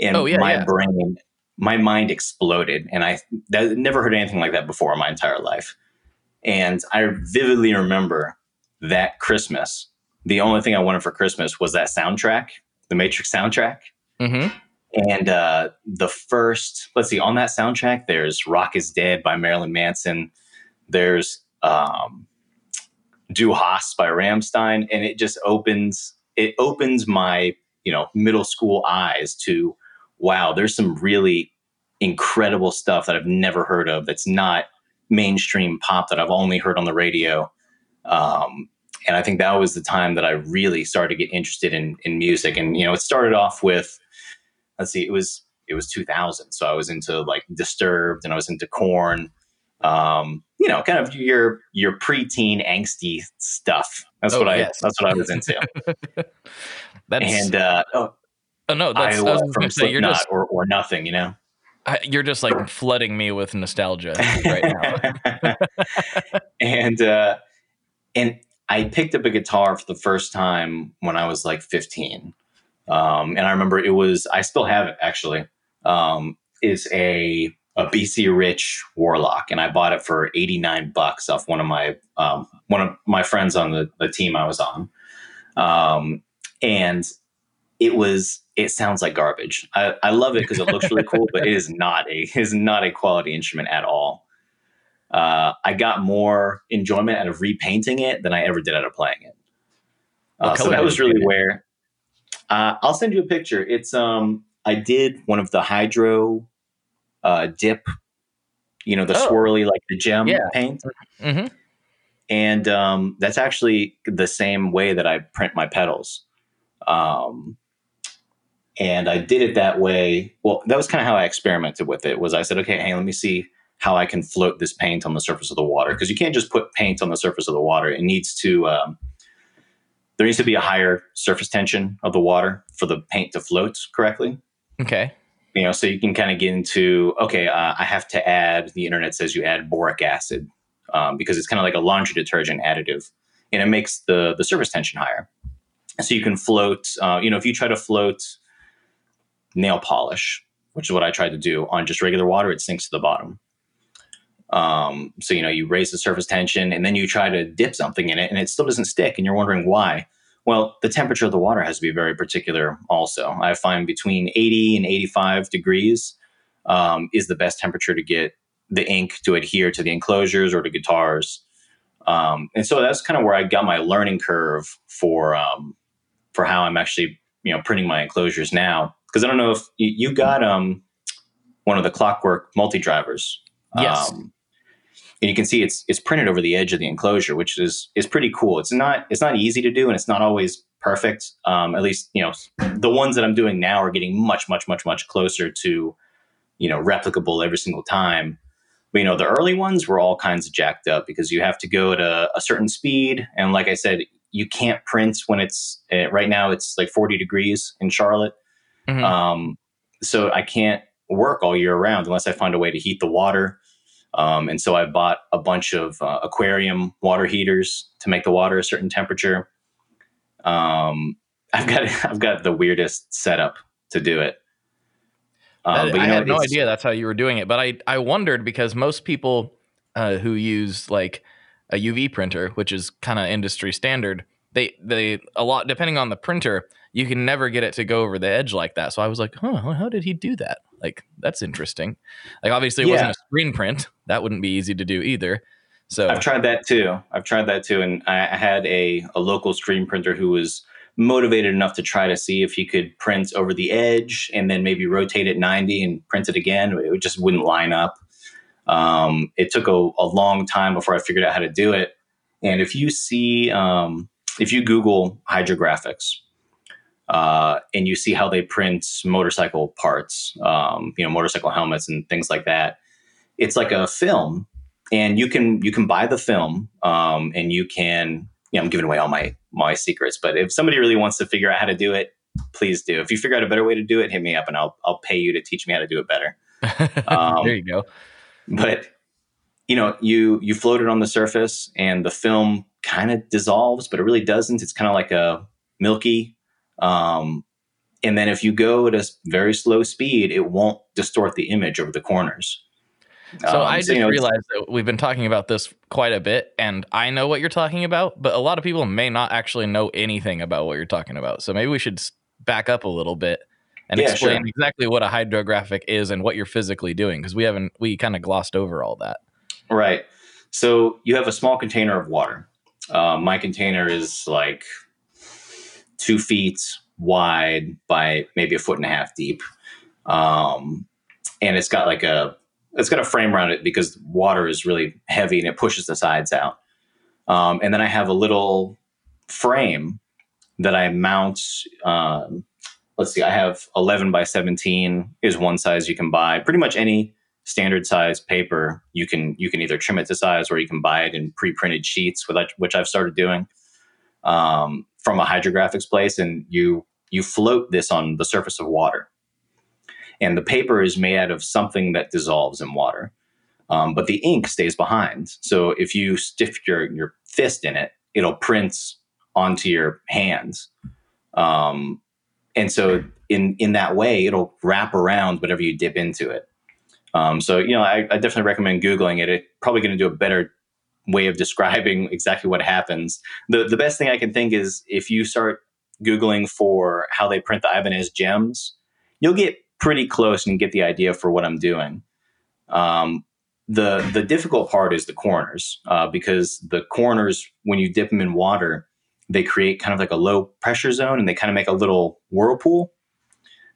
and Oh, yeah, my yeah. brain, my mind exploded, and I that, never heard anything like that before in my entire life. And I vividly remember that Christmas. The only thing I wanted for Christmas was that soundtrack, the Matrix soundtrack. hmm And uh, the first, let's see, on that soundtrack, there's "Rock Is Dead" by Marilyn Manson. There's um, "Du Hast" by Rammstein, and it just opens it opens my you know middle school eyes to wow, there's some really incredible stuff that I've never heard of. That's not mainstream pop that I've only heard on the radio. Um, and I think that was the time that I really started to get interested in in music. And you know, it started off with let's see, it was it was 2000, so I was into like Disturbed and I was into Korn. Um, you know, kind of your your preteen angsty stuff. That's Oh, what I yes. that's what I was into. <laughs> That's and uh, oh, oh no, that's I was from say, you're just or or nothing. You know. I- you're just like flooding me with nostalgia right now. <laughs> and uh, and I picked up a guitar for the first time when I was like 15. Um, and I remember it was I still have it actually. Um, is a a BC Rich Warlock, and I bought it for 89 bucks off one of my um, one of my friends on the, the team I was on. Um, and it was it sounds like garbage. I, I love it because it looks really cool, but it is not a <laughs> is not a quality instrument at all. Uh, I got more enjoyment out of repainting it than I ever did out of playing it. Uh, so that was really it? where uh, I'll send you a picture. It's um I did one of the hydro uh, dip, you know, the Oh. swirly like the JEM Yeah. paint hmm and um, that's actually the same way that I print my pedals. Um, and I did it that way. Well, that was kind of how I experimented with it. Was I said, okay, hey, let me see how I can float this paint on the surface of the water because you can't just put paint on the surface of the water. It needs to um, there needs to be a higher surface tension of the water for the paint to float correctly Okay. you know so you can kind of get into okay uh, i have to add the internet says you add boric acid um, because it's kind of like a laundry detergent additive and it makes the the surface tension higher so you can float uh, you know if you try to float nail polish which is what i tried to do on just regular water it sinks to the bottom um, so you know you raise the surface tension and then you try to dip something in it and it still doesn't stick and you're wondering why well, the temperature of the water has to be very particular also. I find between 80 and 85 degrees um, is the best temperature to get the ink to adhere to the enclosures or to guitars. Um, and so that's kind of where I got my learning curve for um, for how I'm actually you know printing my enclosures now. Because I don't know if you, you got um, one of the Clockwork multi drivers. Yes. Um, and you can see it's it's printed over the edge of the enclosure, which is is pretty cool. It's not it's not easy to do, and it's not always perfect. Um, at least you know the ones that I'm doing now are getting much much much much closer to you know replicable every single time. But you know the early ones were all kinds of jacked up because you have to go at a, a certain speed, and like I said, you can't print when it's uh, right now it's like 40 degrees in Charlotte. Mm-hmm. Um, so I can't work all year round unless I find a way to heat the water. Um, and so I bought a bunch of uh, aquarium water heaters to make the water a certain temperature. Um, <laughs> I've got I've got the weirdest setup to do it. Um, but I know, had no idea that's how you were doing it, but I I wondered because most people uh, who use like a UV printer, which is kind of industry standard, they they a lot depending on the printer, you can never get it to go over the edge like that. So I was like, huh, how did he do that? Like that's interesting. Like obviously it yeah. wasn't a screen print. That wouldn't be easy to do either. So I've tried that too. I've tried that too, and I had a a local screen printer who was motivated enough to try to see if he could print over the edge and then maybe rotate it 90 and print it again. It just wouldn't line up. Um, it took a, a, long time before I figured out how to do it. And if you see, um, if you Google hydrographics, uh, and you see how they print motorcycle parts, um, you know, motorcycle helmets and things like that. It's like a film, and you can you can buy the film, um, and you can. You know, I'm giving away all my my secrets, but if somebody really wants to figure out how to do it, please do. If you figure out a better way to do it, hit me up, and I'll I'll pay you to teach me how to do it better. <laughs> Um, there you go. But you know, you you float it on the surface, and the film kind of dissolves, but it really doesn't. It's kind of like a milky um, and then if you go at a very slow speed, it won't distort the image over the corners. So um, I just you know, realized that we've been talking about this quite a bit, and I know what you're talking about, but a lot of people may not actually know anything about what you're talking about. So maybe we should back up a little bit and yeah, explain sure. exactly what a hydrographic is and what you're physically doing, because we haven't we kind of glossed over all that. Right. So you have a small container of water. Uh, my container is like two feet wide by maybe a foot and a half deep. Um, and it's got like a it's got a frame around it because water is really heavy and it pushes the sides out. Um, and then I have a little frame that I mount. Um, let's see, I have 11 by 17 is one size you can buy. Pretty much any standard size paper you can you can either trim it to size or you can buy it in pre-printed sheets, which I've started doing. Um, from a hydrographics place and you you float this on the surface of water. And the paper is made out of something that dissolves in water. Um, but the ink stays behind. So if you stick your, your fist in it, it'll print onto your hands. Um, and so in, in that way, it'll wrap around whatever you dip into it. Um, so, you know, I, I, definitely recommend Googling it. It's probably going to do a better way of describing <laughs> exactly what happens. The the best thing I can think is if you start googling for how they print the Ibanez JEMs, you'll get pretty close and get the idea for what I'm doing. Um, the the difficult part is the corners uh, because the corners when you dip them in water, they create kind of like a low pressure zone and they kind of make a little whirlpool.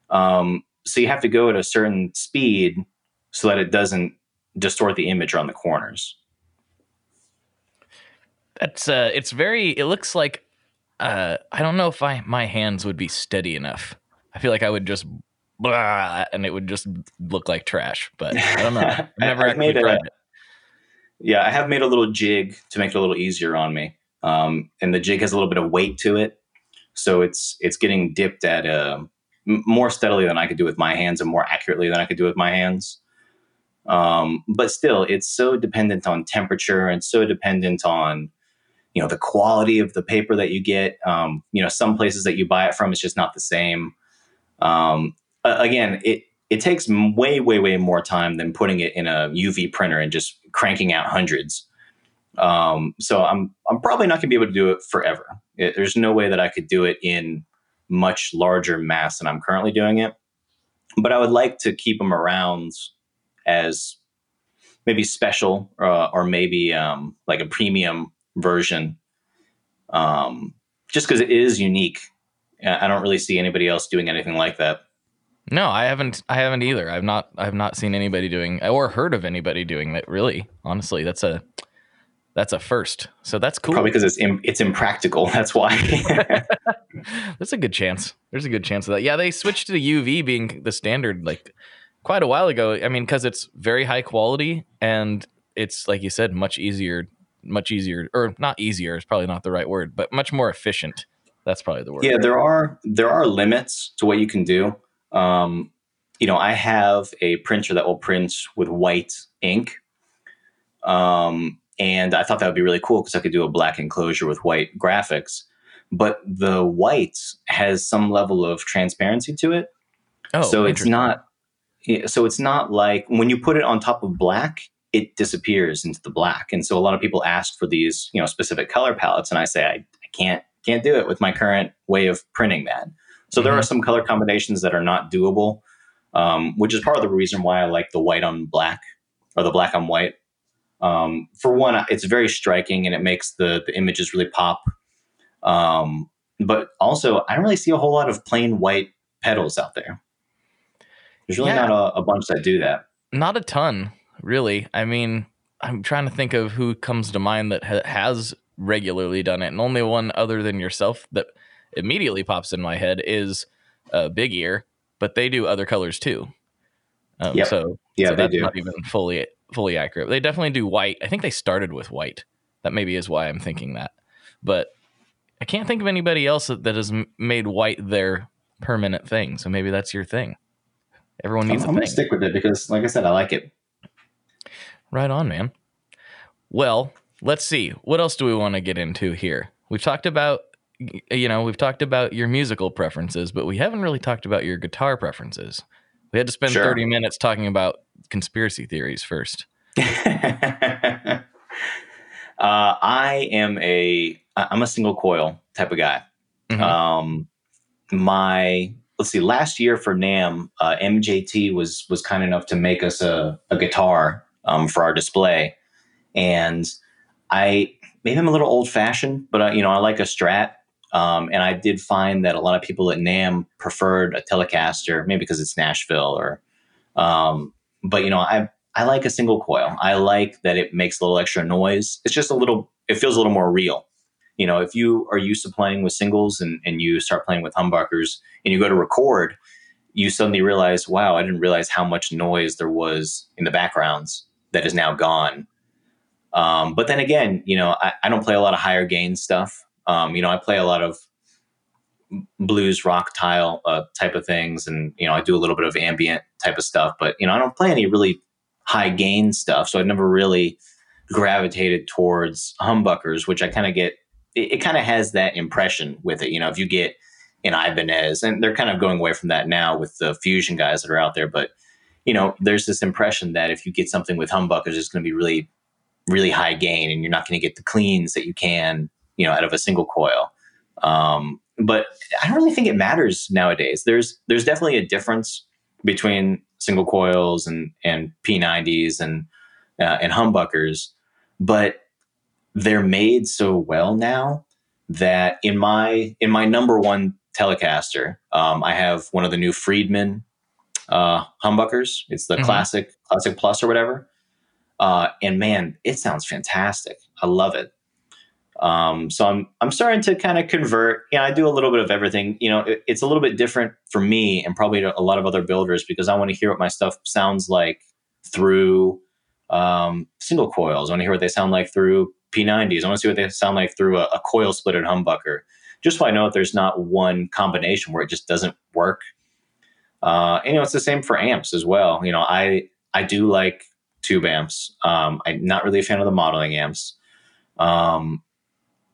Um, so you have to go at a certain speed so that it doesn't distort the image on the corners. That's uh, it's very. It looks like uh, I don't know if I my hands would be steady enough. I feel like I would just blah, and it would just look like trash. But I don't know. <laughs> I've never I've actually tried a, it. Yeah, I have made a little jig to make it a little easier on me, um, and the jig has a little bit of weight to it, so it's it's getting dipped at uh, more steadily than I could do with my hands and more accurately than I could do with my hands. Um, but still, it's so dependent on temperature and so dependent on you know the quality of the paper that you get um, you know some places that you buy it from is just not the same. Um, again it it takes way way way more time than putting it in a uv printer and just cranking out hundreds. Um, so i'm i'm probably not going to be able to do it forever. It, there's no way that i could do it in much larger mass than i'm currently doing it. But i would like to keep them around as maybe special uh, or maybe um, like a premium version, um, just because it is unique. I don't really see anybody else doing anything like that. No, I haven't. I haven't either. I've not. I've not seen anybody doing or heard of anybody doing that. Really, honestly, that's a that's a first. So that's cool. Probably because it's Im- it's impractical. <laughs> That's why. <laughs> That's a good chance. There's a good chance of that. Yeah, they switched to UV being the standard like quite a while ago. I mean, because it's very high quality and it's like you said, much easier, much easier, or not easier is probably not the right word, but much more efficient. That's probably the word. Yeah, there are there are limits to what you can do. Um, you know, I have a printer that will print with white ink. Um, and I thought that would be really cool because I could do a black enclosure with white graphics. But the white has some level of transparency to it. Oh, so it's not yeah, so it's not like when you put it on top of black, it disappears into the black. And so a lot of people ask for these, you know, specific color palettes, and I say I, I can't can't do it with my current way of printing that. So there Mhm. are some color combinations that are not doable, um, which is part of the reason why I like the white on black or the black on white. Um, for one, it's very striking and it makes the the images really pop. Um, but also, I don't really see a whole lot of plain white pedals out there. There's really Yeah. not a, a bunch that do that. Not a ton, really. I mean, I'm trying to think of who comes to mind that ha- has regularly done it, and only one other than yourself that immediately pops in my head is uh, Big Ear, but they do other colors too. Um, Yep. So Yeah, so they that's do. not even fully fully accurate. They definitely do white. I think they started with white. That maybe is why I'm thinking that, but I can't think of anybody else that, that has made white their permanent thing. So maybe that's your thing. Everyone I'm, needs I'm a gonna stick with it because, like I said, I like it. Right on, man. Well, let's see. What else do we want to get into here? We've talked about you know, we've talked about your musical preferences, but we haven't really talked about your guitar preferences. We had to spend Sure. 30 minutes talking about conspiracy theories first. <laughs> uh, I am a I'm a single coil type of guy. Mhm. Um, my let's see, last year for NAMM, uh, MJT was was kind enough to make us a, a guitar um, for our display, and I maybe I'm a little old fashioned, but uh, you know I like a Strat. Um, and I did find that a lot of people at NAMM preferred a Telecaster, maybe because it's Nashville or, um, but you know, I, I like a single coil. I like that it makes a little extra noise. It's just a little, it feels a little more real. You know, if you are used to playing with singles and, and you start playing with humbuckers and you go to record, you suddenly realize, wow, I didn't realize how much noise there was in the backgrounds that is now gone. Um, but then again, you know, I, I don't play a lot of higher gain stuff. Um, you know, I play a lot of blues rock tile uh, type of things, and you know, I do a little bit of ambient type of stuff. But you know, I don't play any really high gain stuff, so I never really gravitated towards humbuckers, which I kind of get. It, it kind of has that impression with it. You know, if you get an Ibanez, and they're kind of going away from that now with the fusion guys that are out there, but you know, there's this impression that if you get something with humbuckers, it's going to be really, really high gain, and you're not going to get the cleans that you can, you know, out of a single coil. Um, but I don't really think it matters nowadays. There's there's definitely a difference between single coils and and P90s and uh, and humbuckers, but they're made so well now that in my in my number one Telecaster, um, I have one of the new Friedman uh, humbuckers. It's the Mhm. classic classic plus or whatever. Uh, and man, it sounds fantastic. I love it. Um, so I'm I'm starting to kind of convert. Yeah, I do a little bit of everything. You know, it, it's a little bit different for me and probably a lot of other builders because I want to hear what my stuff sounds like through um, single coils. I want to hear what they sound like through P90s. I want to see what they sound like through a, a coil splitted humbucker, just so I know that there's not one combination where it just doesn't work. Uh, and you know, it's the same for amps as well. You know, I I do like tube amps. Um, I'm not really a fan of the modeling amps. Um,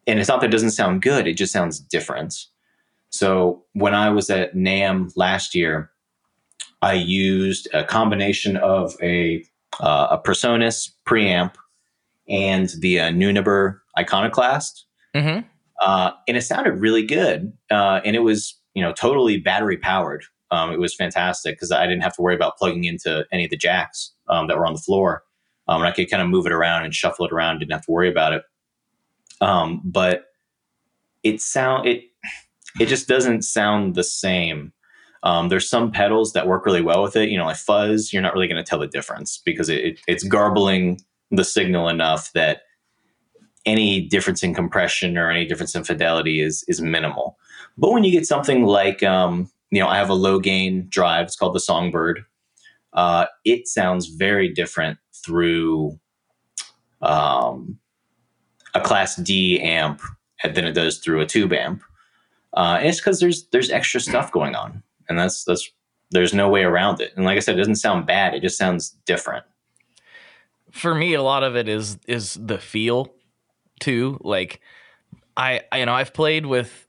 and it's not that it doesn't sound good; it just sounds different. So when I was at NAMM last year, I used a combination of a uh, a Presonus preamp and the uh, Neunaber Iconoclast, Mm-hmm. uh, and it sounded really good. Uh, and it was you know totally battery powered. Um, it was fantastic because I didn't have to worry about plugging into any of the jacks um, that were on the floor, um, and I could kind of move it around and shuffle it around. Didn't have to worry about it. Um, but it sound it it just doesn't sound the same Um, there's some pedals that work really well with it. You know, like fuzz, you're not really going to tell the difference because it, it, it's garbling the signal enough that any difference in compression or any difference in fidelity is is minimal. But when you get something like, um, you know, I have a low gain drive. It's called the Songbird. Uh, it sounds very different through um, a Class D amp than it does through a tube amp. Uh, it's because there's there's extra stuff going on, and that's that's there's no way around it. And like I said, it doesn't sound bad; it just sounds different. For me, a lot of it is is the feel too. Like I, I you know I've played with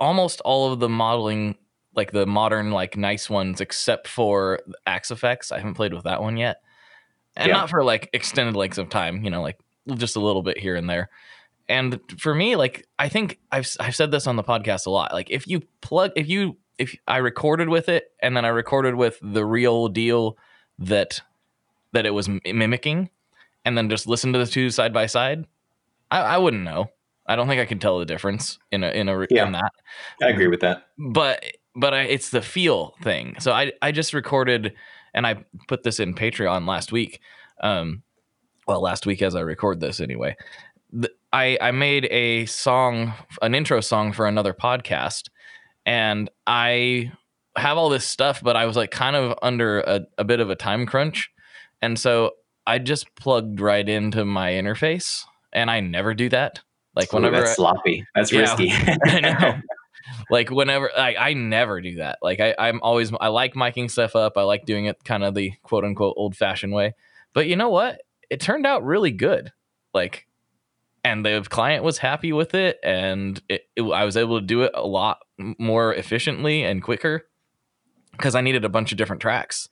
almost all of the modeling like the modern like nice ones except for Axe-Fx. I haven't played with that one yet. And yeah. not for like extended lengths of time, you know, like just a little bit here and there. And for me, like I think I've I've said this on the podcast a lot. Like if you plug if you if I recorded with it and then I recorded with the real deal that that it was mimicking and then just listen to the two side by side, I, I wouldn't know. I don't think I can tell the difference in a in a yeah, in that. I agree with that. But but I, it's the feel thing. So I I just recorded and I put this in Patreon last week. Um, well, last week as I record this anyway. The, I I made a song, an intro song for another podcast, and I have all this stuff, but I was like kind of under a, a bit of a time crunch, and so I just plugged right into my interface, and I never do that. Like whenever Ooh, that's I, sloppy, that's yeah, risky. <laughs> I know. <laughs> like whenever I, I never do that. Like I, I'm always I like miking stuff up. I like doing it kind of the quote unquote old fashioned way. But you know what? It turned out really good. Like and the client was happy with it and it, it, I was able to do it a lot more efficiently and quicker because I needed a bunch of different tracks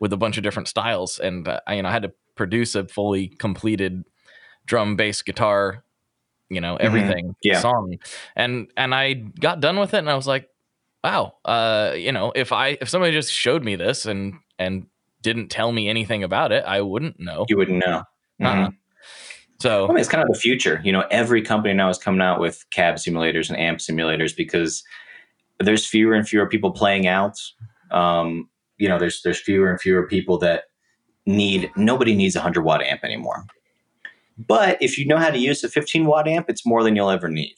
with a bunch of different styles and uh, I you know I had to produce a fully completed drum bass guitar you know mm-hmm. everything mm-hmm. yeah. song and and i got done with it and i was like wow uh you know if i if somebody just showed me this and and didn't tell me anything about it i wouldn't know you wouldn't know uh-huh. mm-hmm. uh so I mean, it's kind of the future you know every company now is coming out with cab simulators and amp simulators because there's fewer and fewer people playing out um you know there's there's fewer and fewer people that need nobody needs a 100 watt amp anymore but if you know how to use a 15 watt amp, it's more than you'll ever need.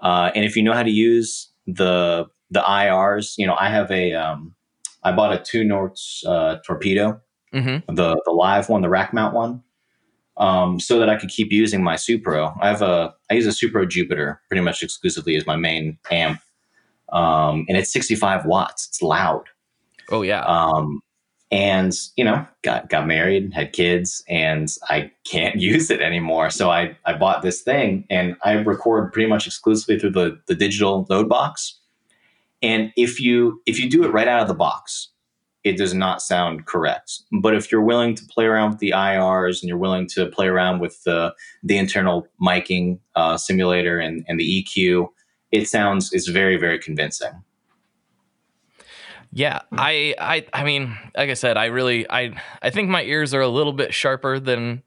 Uh, and if you know how to use the the IRs, you know, I have a um, I bought a two Notes uh, torpedo, mm-hmm. the the live one, the rack mount one, um, so that I could keep using my Supro. I have a I use a Supro Jupiter pretty much exclusively as my main amp, um, and it's 65 watts. It's loud. Oh yeah. Um, and you know got got married had kids and i can't <laughs> use it anymore. So i i bought this thing and i record pretty much exclusively through the the digital load box. And if you if you do it right out of the box it does not sound correct. But if you're willing to play around with the irs and you're willing to play around with the the internal miking uh, simulator and and the eq it sounds it's very very convincing yeah, I, I, I mean, like I said, I really, I, I think my ears are a little bit sharper than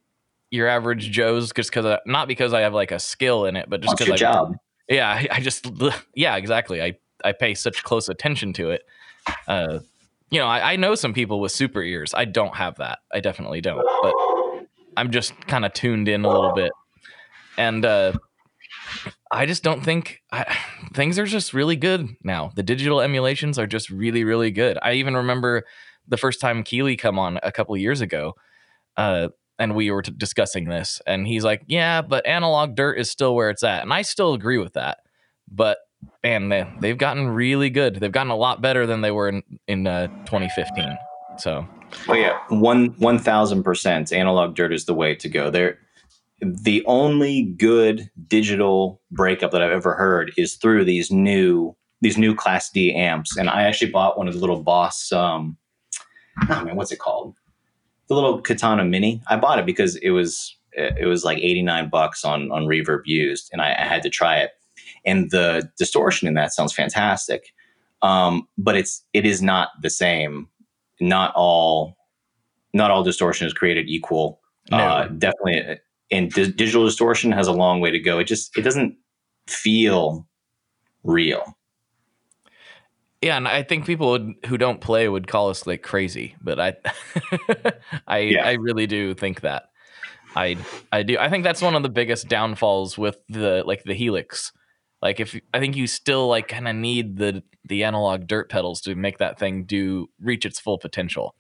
your average Joe's, just because not because I have like a skill in it, but just because I, job. Yeah, I, I, just, yeah, exactly. I, I pay such close attention to it. Uh, you know, I, I know some people with super ears. I don't have that. I definitely don't. But I'm just kind of tuned in a little bit, and uh, I just don't think I, <sighs> things are just really good now. The digital emulations are just really, really good. I even remember the first time Keeley come on a couple years ago, uh, and we were t- discussing this, and he's like, "Yeah, but analog dirt is still where it's at," and I still agree with that. But man, they, they've gotten really good. They've gotten a lot better than they were in in uh, 2015. So, oh yeah, one one thousand percent. Analog dirt is the way to go. There the only good digital breakup that I've ever heard is through these new these new Class D amps, and I actually bought one of the little Boss. Um, oh man, what's it called? The little Katana Mini. I bought it because it was it was like eighty nine bucks on on Reverb used, and I, I, had to try it. And the distortion in that sounds fantastic, um, but it's it is not the same. Not all not all distortion is created equal. No. Uh, definitely and di- digital distortion has a long way to go. It just it doesn't feel real. Yeah, and I think people would, who don't play would call us like crazy, but I, <laughs> I, Yeah. I really do think that. I, I do. I think that's one of the biggest downfalls with the like the Helix. Like if I think you still like kind of need the the analog dirt pedals to make that thing do reach its full potential,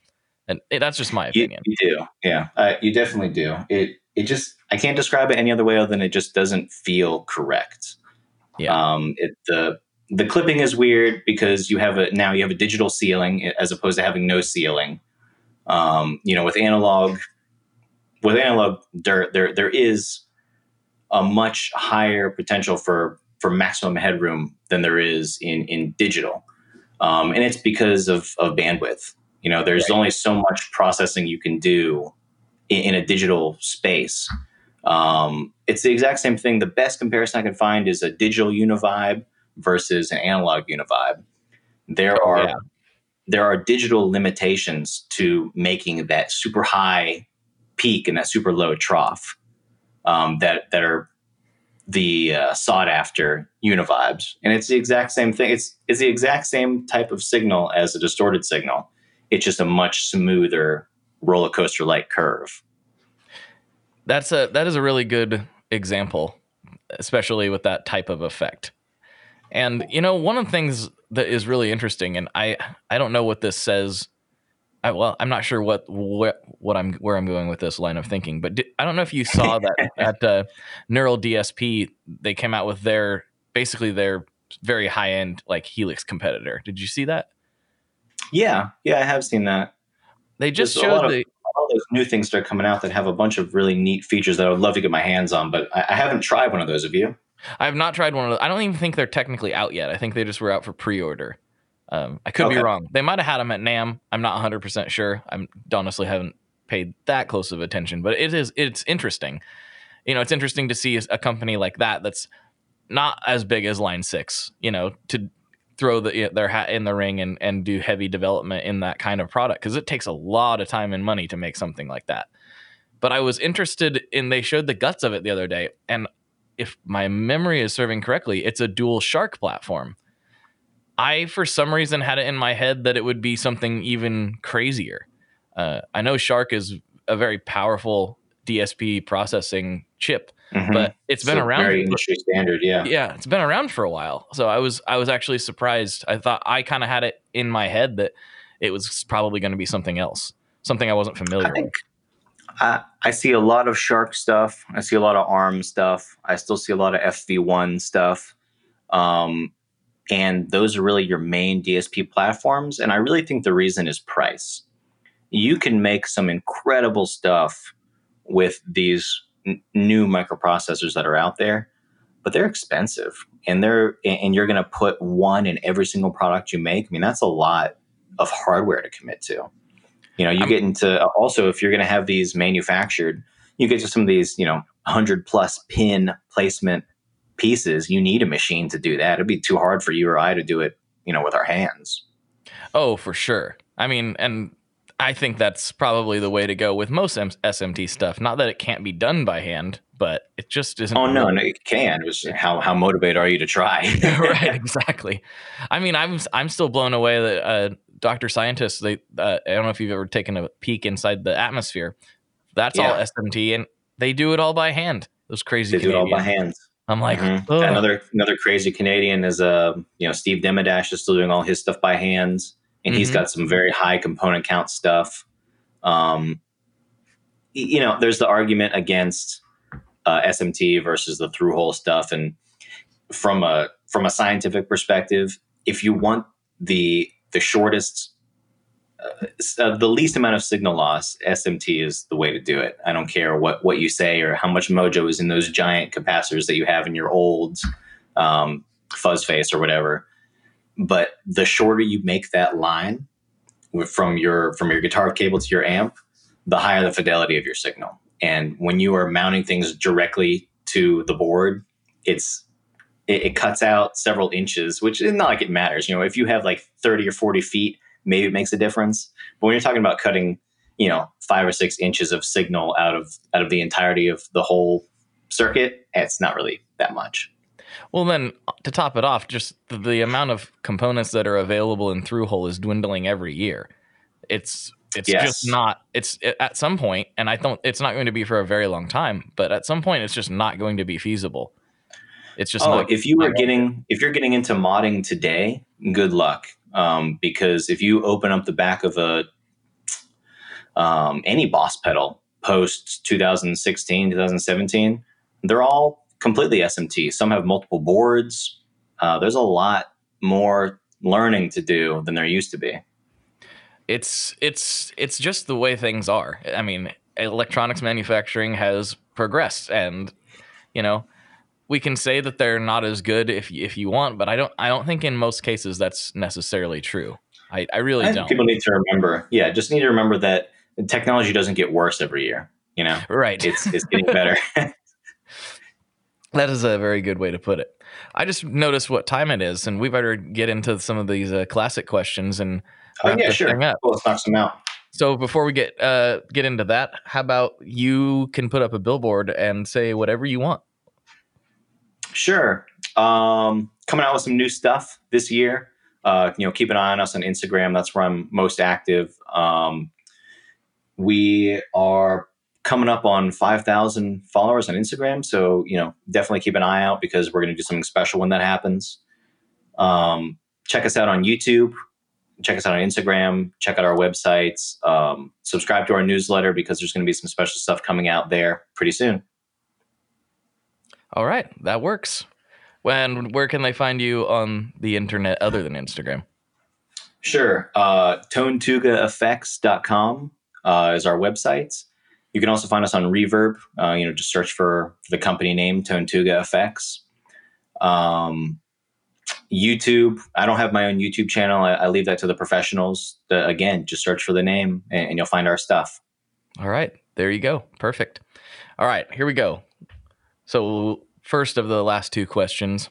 and that's just my You, opinion. you do, yeah. Uh, you definitely do. It it just I can't describe it any other way other than it just doesn't feel correct. Yeah. Um, it the the clipping is weird because you have a now you have a digital ceiling as opposed to having no ceiling. Um, you know, with analog with analog dirt, there there is a much higher potential for for maximum headroom than there is in in digital, um, and it's because of of bandwidth. You know, there's Right. only so much processing you can do in, in a digital space. Um, it's the exact same thing. The best comparison I can find is a digital univibe versus an analog univibe. There Oh, are yeah. there are digital limitations to making that super high peak and that super low trough um, that that are the uh, sought after univibes, and it's the exact same thing. It's it's the exact same type of signal as a distorted signal. It's just a much smoother roller coaster like curve. That's a that is a really good example, especially with that type of effect. And you know, one of the things that is really interesting, and I I don't know what this says. I, well, I'm not sure what what what I'm where I'm going with this line of thinking, but di- I don't know if you saw that <laughs> at uh, Neural DSP they came out with their basically their very high end like Helix competitor. Did you see that? Yeah, yeah, I have seen that. They just There's a lot showed of- All those new things that are coming out that have a bunch of really neat features that I would love to get my hands on, but I, I haven't tried one of those. Have you? I have not tried one of those. I don't even think they're technically out yet. I think they just were out for pre-order. Um, I could be wrong. They might have had them at NAMM. I'm not 100 percent sure. I'm honestly haven't paid that close of attention, but it is it's interesting. You know, it's interesting to see a company like that that's not as big as Line Six. You know, to throw the, their hat in the ring and and do heavy development in that kind of product because it takes a lot of time and money to make something like that. But I was interested in they showed the guts of it the other day, and if my memory is serving correctly, it's a dual SHARC platform. I, for some reason, had it in my head that it would be something even crazier. Uh, I know SHARC is a very powerful DSP processing chip, Mhm. but it's been So around. Very for- industry standard, yeah. yeah, it's been around for a while. So I was I was actually surprised. I thought I kind of had it in my head that it was probably going to be something else, something I wasn't familiar I think with. I, I see a lot of SHARC stuff. I see a lot of ARM stuff. I still see a lot of FV1 stuff. Um, and those are really your main DSP platforms. And I really think the reason is price. You can make some incredible stuff with these n- new microprocessors that are out there, but they're expensive. And they're and you're going to put one in every single product you make. I mean, that's a lot of hardware to commit to. You know, you I'm- get into also if you're going to have these manufactured, you get to some of these, you know, 100 plus pin placement pieces. You need a machine to do that. It'd be too hard for you or I to do it, you know, with our hands. Oh, for sure. I mean, and I think that's probably the way to go with most M- SMT stuff. Not that it can't be done by hand, but it just isn't. Oh no, really- no, it can. It was how how motivated are you to try? <laughs> right, <laughs> exactly. I mean, I'm I'm still blown away that uh, Doctor Scientists. They uh, I don't know if you've ever taken a peek inside the atmosphere. That's all SMT, and they do it all by hand. Those crazy. They do it all by Canadians. hand. I'm like, Mhm. Another another crazy Canadian is uh, you know Steve Demadash is still doing all his stuff by hands, and he's Mhm. got some very high component count stuff. Um, you know, there's the argument against uh, SMT versus the through hole stuff, and from a from a scientific perspective, if you want the the shortest uh, uh, the least amount of signal loss, SMT is the way to do it. I don't care what what you say or how much mojo is in those giant capacitors that you have in your old um, fuzz face or whatever. But the shorter you make that line from your from your guitar cable to your amp, the higher the fidelity of your signal. And when you are mounting things directly to the board, it's it, it cuts out several inches, which is not like it matters. You know, if you have like thirty or forty feet, maybe it makes a difference. But when you're talking about cutting, you know, five or six inches of signal out of out of the entirety of the whole circuit, it's not really that much. Well, then to top it off, just the, the amount of components that are available in Through-Hole is dwindling every year. It's it's Yes. just not. It's it, at some point, and I don't. It's not going to be for a very long time. But at some point, it's just not going to be feasible. It's just oh, not. if you were not- getting if you're getting into modding today, good luck. Um, because if you open up the back of a um, any boss pedal post 2016, 2017, they're all completely SMT. Some have multiple boards. Uh, there's a lot more learning to do than there used to be. it's it's it's just the way things are. I mean, electronics manufacturing has progressed, and you know, we can say that they're not as good if if you want, but I don't I don't think in most cases that's necessarily true. I, I really I don't. people need to remember, yeah, just need to remember that technology doesn't get worse every year. You know, right. it's it's getting better. <laughs> that is a very good way to put it. I just noticed what time it is, and we better get into some of these uh, classic questions and oh yeah, sure. Well, let's knock some out. So before we get uh, get into that, how about you can put up a billboard and say whatever you want? Sure. Um, coming out with some new stuff this year. Uh, you know, keep an eye on us on Instagram. That's where I'm most active. Um, we are coming up on 5,000 followers on Instagram. So, you know, definitely keep an eye out because we're going to do something special when that happens. Um, check us out on YouTube. Check us out on Instagram. Check out our websites. Um, subscribe to our newsletter because there's going to be some special stuff coming out there pretty soon. All right, that works. When where can they find you on the internet other than Instagram? Sure. Uh, ToneTugaEffects.com uh, is our website. You can also find us on Reverb. Uh, you know, just search for, for the company name, Tonetuga Effects. Um, YouTube. I don't have my own YouTube channel. I, I leave that to the professionals. The, again, just search for the name and, and you'll find our stuff. All right, there you go. Perfect. All right, here we go. So first of the last two questions,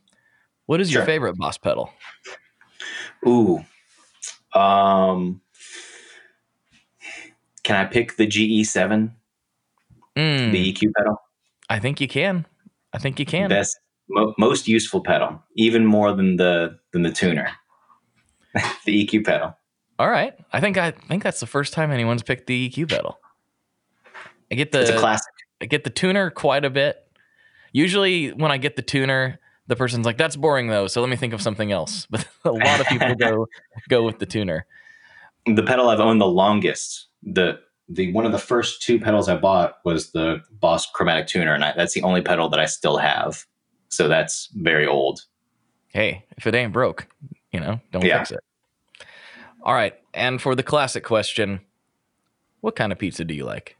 what is your favorite boss pedal? Ooh. Um, can I pick the GE7, Mm, the EQ pedal? I think you can. I think you can. best mo- most useful pedal even more than the than the tuner <laughs> the eq pedal All right, I think I think that's the first time anyone's picked the EQ pedal. I get the it's a classic I get the tuner quite a bit. Usually, when I get the tuner, the person's like, "That's boring, though." So let me think of something else. <laughs> But a lot of people <laughs> go go with the tuner. the pedal i've owned the longest the the one of the first two pedals i bought was the boss chromatic tuner and I, that's the only pedal that i still have so that's very old Hey, if it ain't broke, you know, don't Yeah. fix it. All right, and for the classic question, what kind of pizza do you like?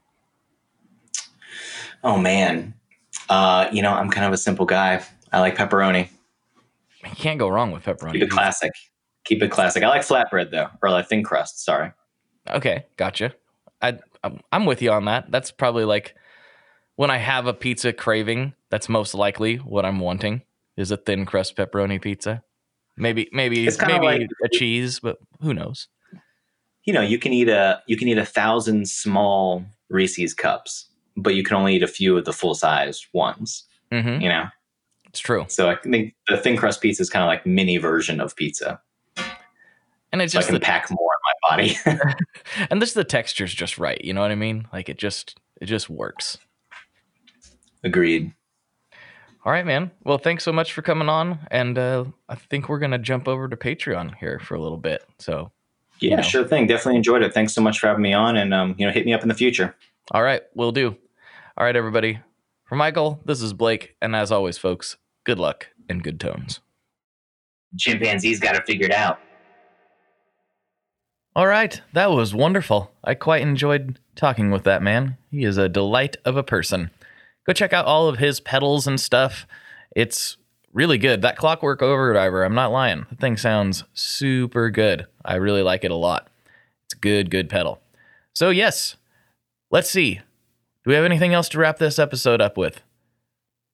oh man uh you know i'm kind of a simple guy i like pepperoni You can't go wrong with pepperoni. keep it classic keep it classic i like flatbread though or like thin crust sorry Okay, gotcha. I I'm- with you on that. That's probably like when I have a pizza craving. That's most likely what I'm wanting is a thin crust pepperoni pizza. Maybe maybe It's maybe like- a cheese, but who knows? you know you can eat a you can eat a thousand small reese's cups but you can only eat a few of the full size ones hmm you know It's true, so i think the thin crust pizza is kind of like mini version of pizza and it's so i can the, pack more body <laughs> and this the texture's just right. You know what I mean? Like it just it just works. agreed All right, man. Well, thanks so much for coming on, and uh, I think we're gonna jump over to Patreon here for a little bit. So, yeah know. sure thing definitely enjoyed it thanks so much for having me on and um, you know hit me up in the future all right, we'll do. All right, everybody. For Michael, this is Blake, and as always, folks, good luck and good tones. chimpanzees got it figured out All right, that was wonderful. I quite enjoyed talking with that man. He is a delight of a person. Go check out all of his pedals and stuff. It's really good. That Clockwork Overdriver, I'm not lying. The thing sounds super good. I really like it a lot. It's good, good pedal. So, yes, let's see. Do we have anything else to wrap this episode up with?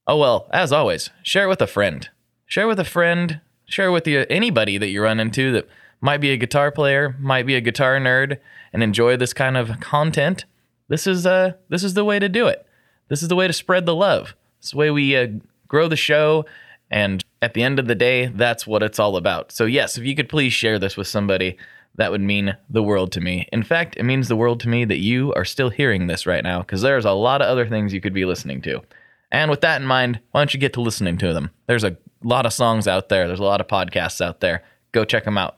Oh, well, as always, share it with a friend. Share with a friend. Share with you anybody that you run into that might be a guitar player, might be a guitar nerd, and enjoy this kind of content. This is uh this is the way to do it. This is the way to spread the love. It's the way we uh, grow the show And at the end of the day, that's what it's all about. So, yes, if you could please share this with somebody, that would mean the world to me. In fact, it means the world to me that you are still hearing this right now because there's a lot of other things you could be listening to. And with that in mind, why don't you get to listening to them? There's a lot of songs out there, there's a lot of podcasts out there. Go check them out.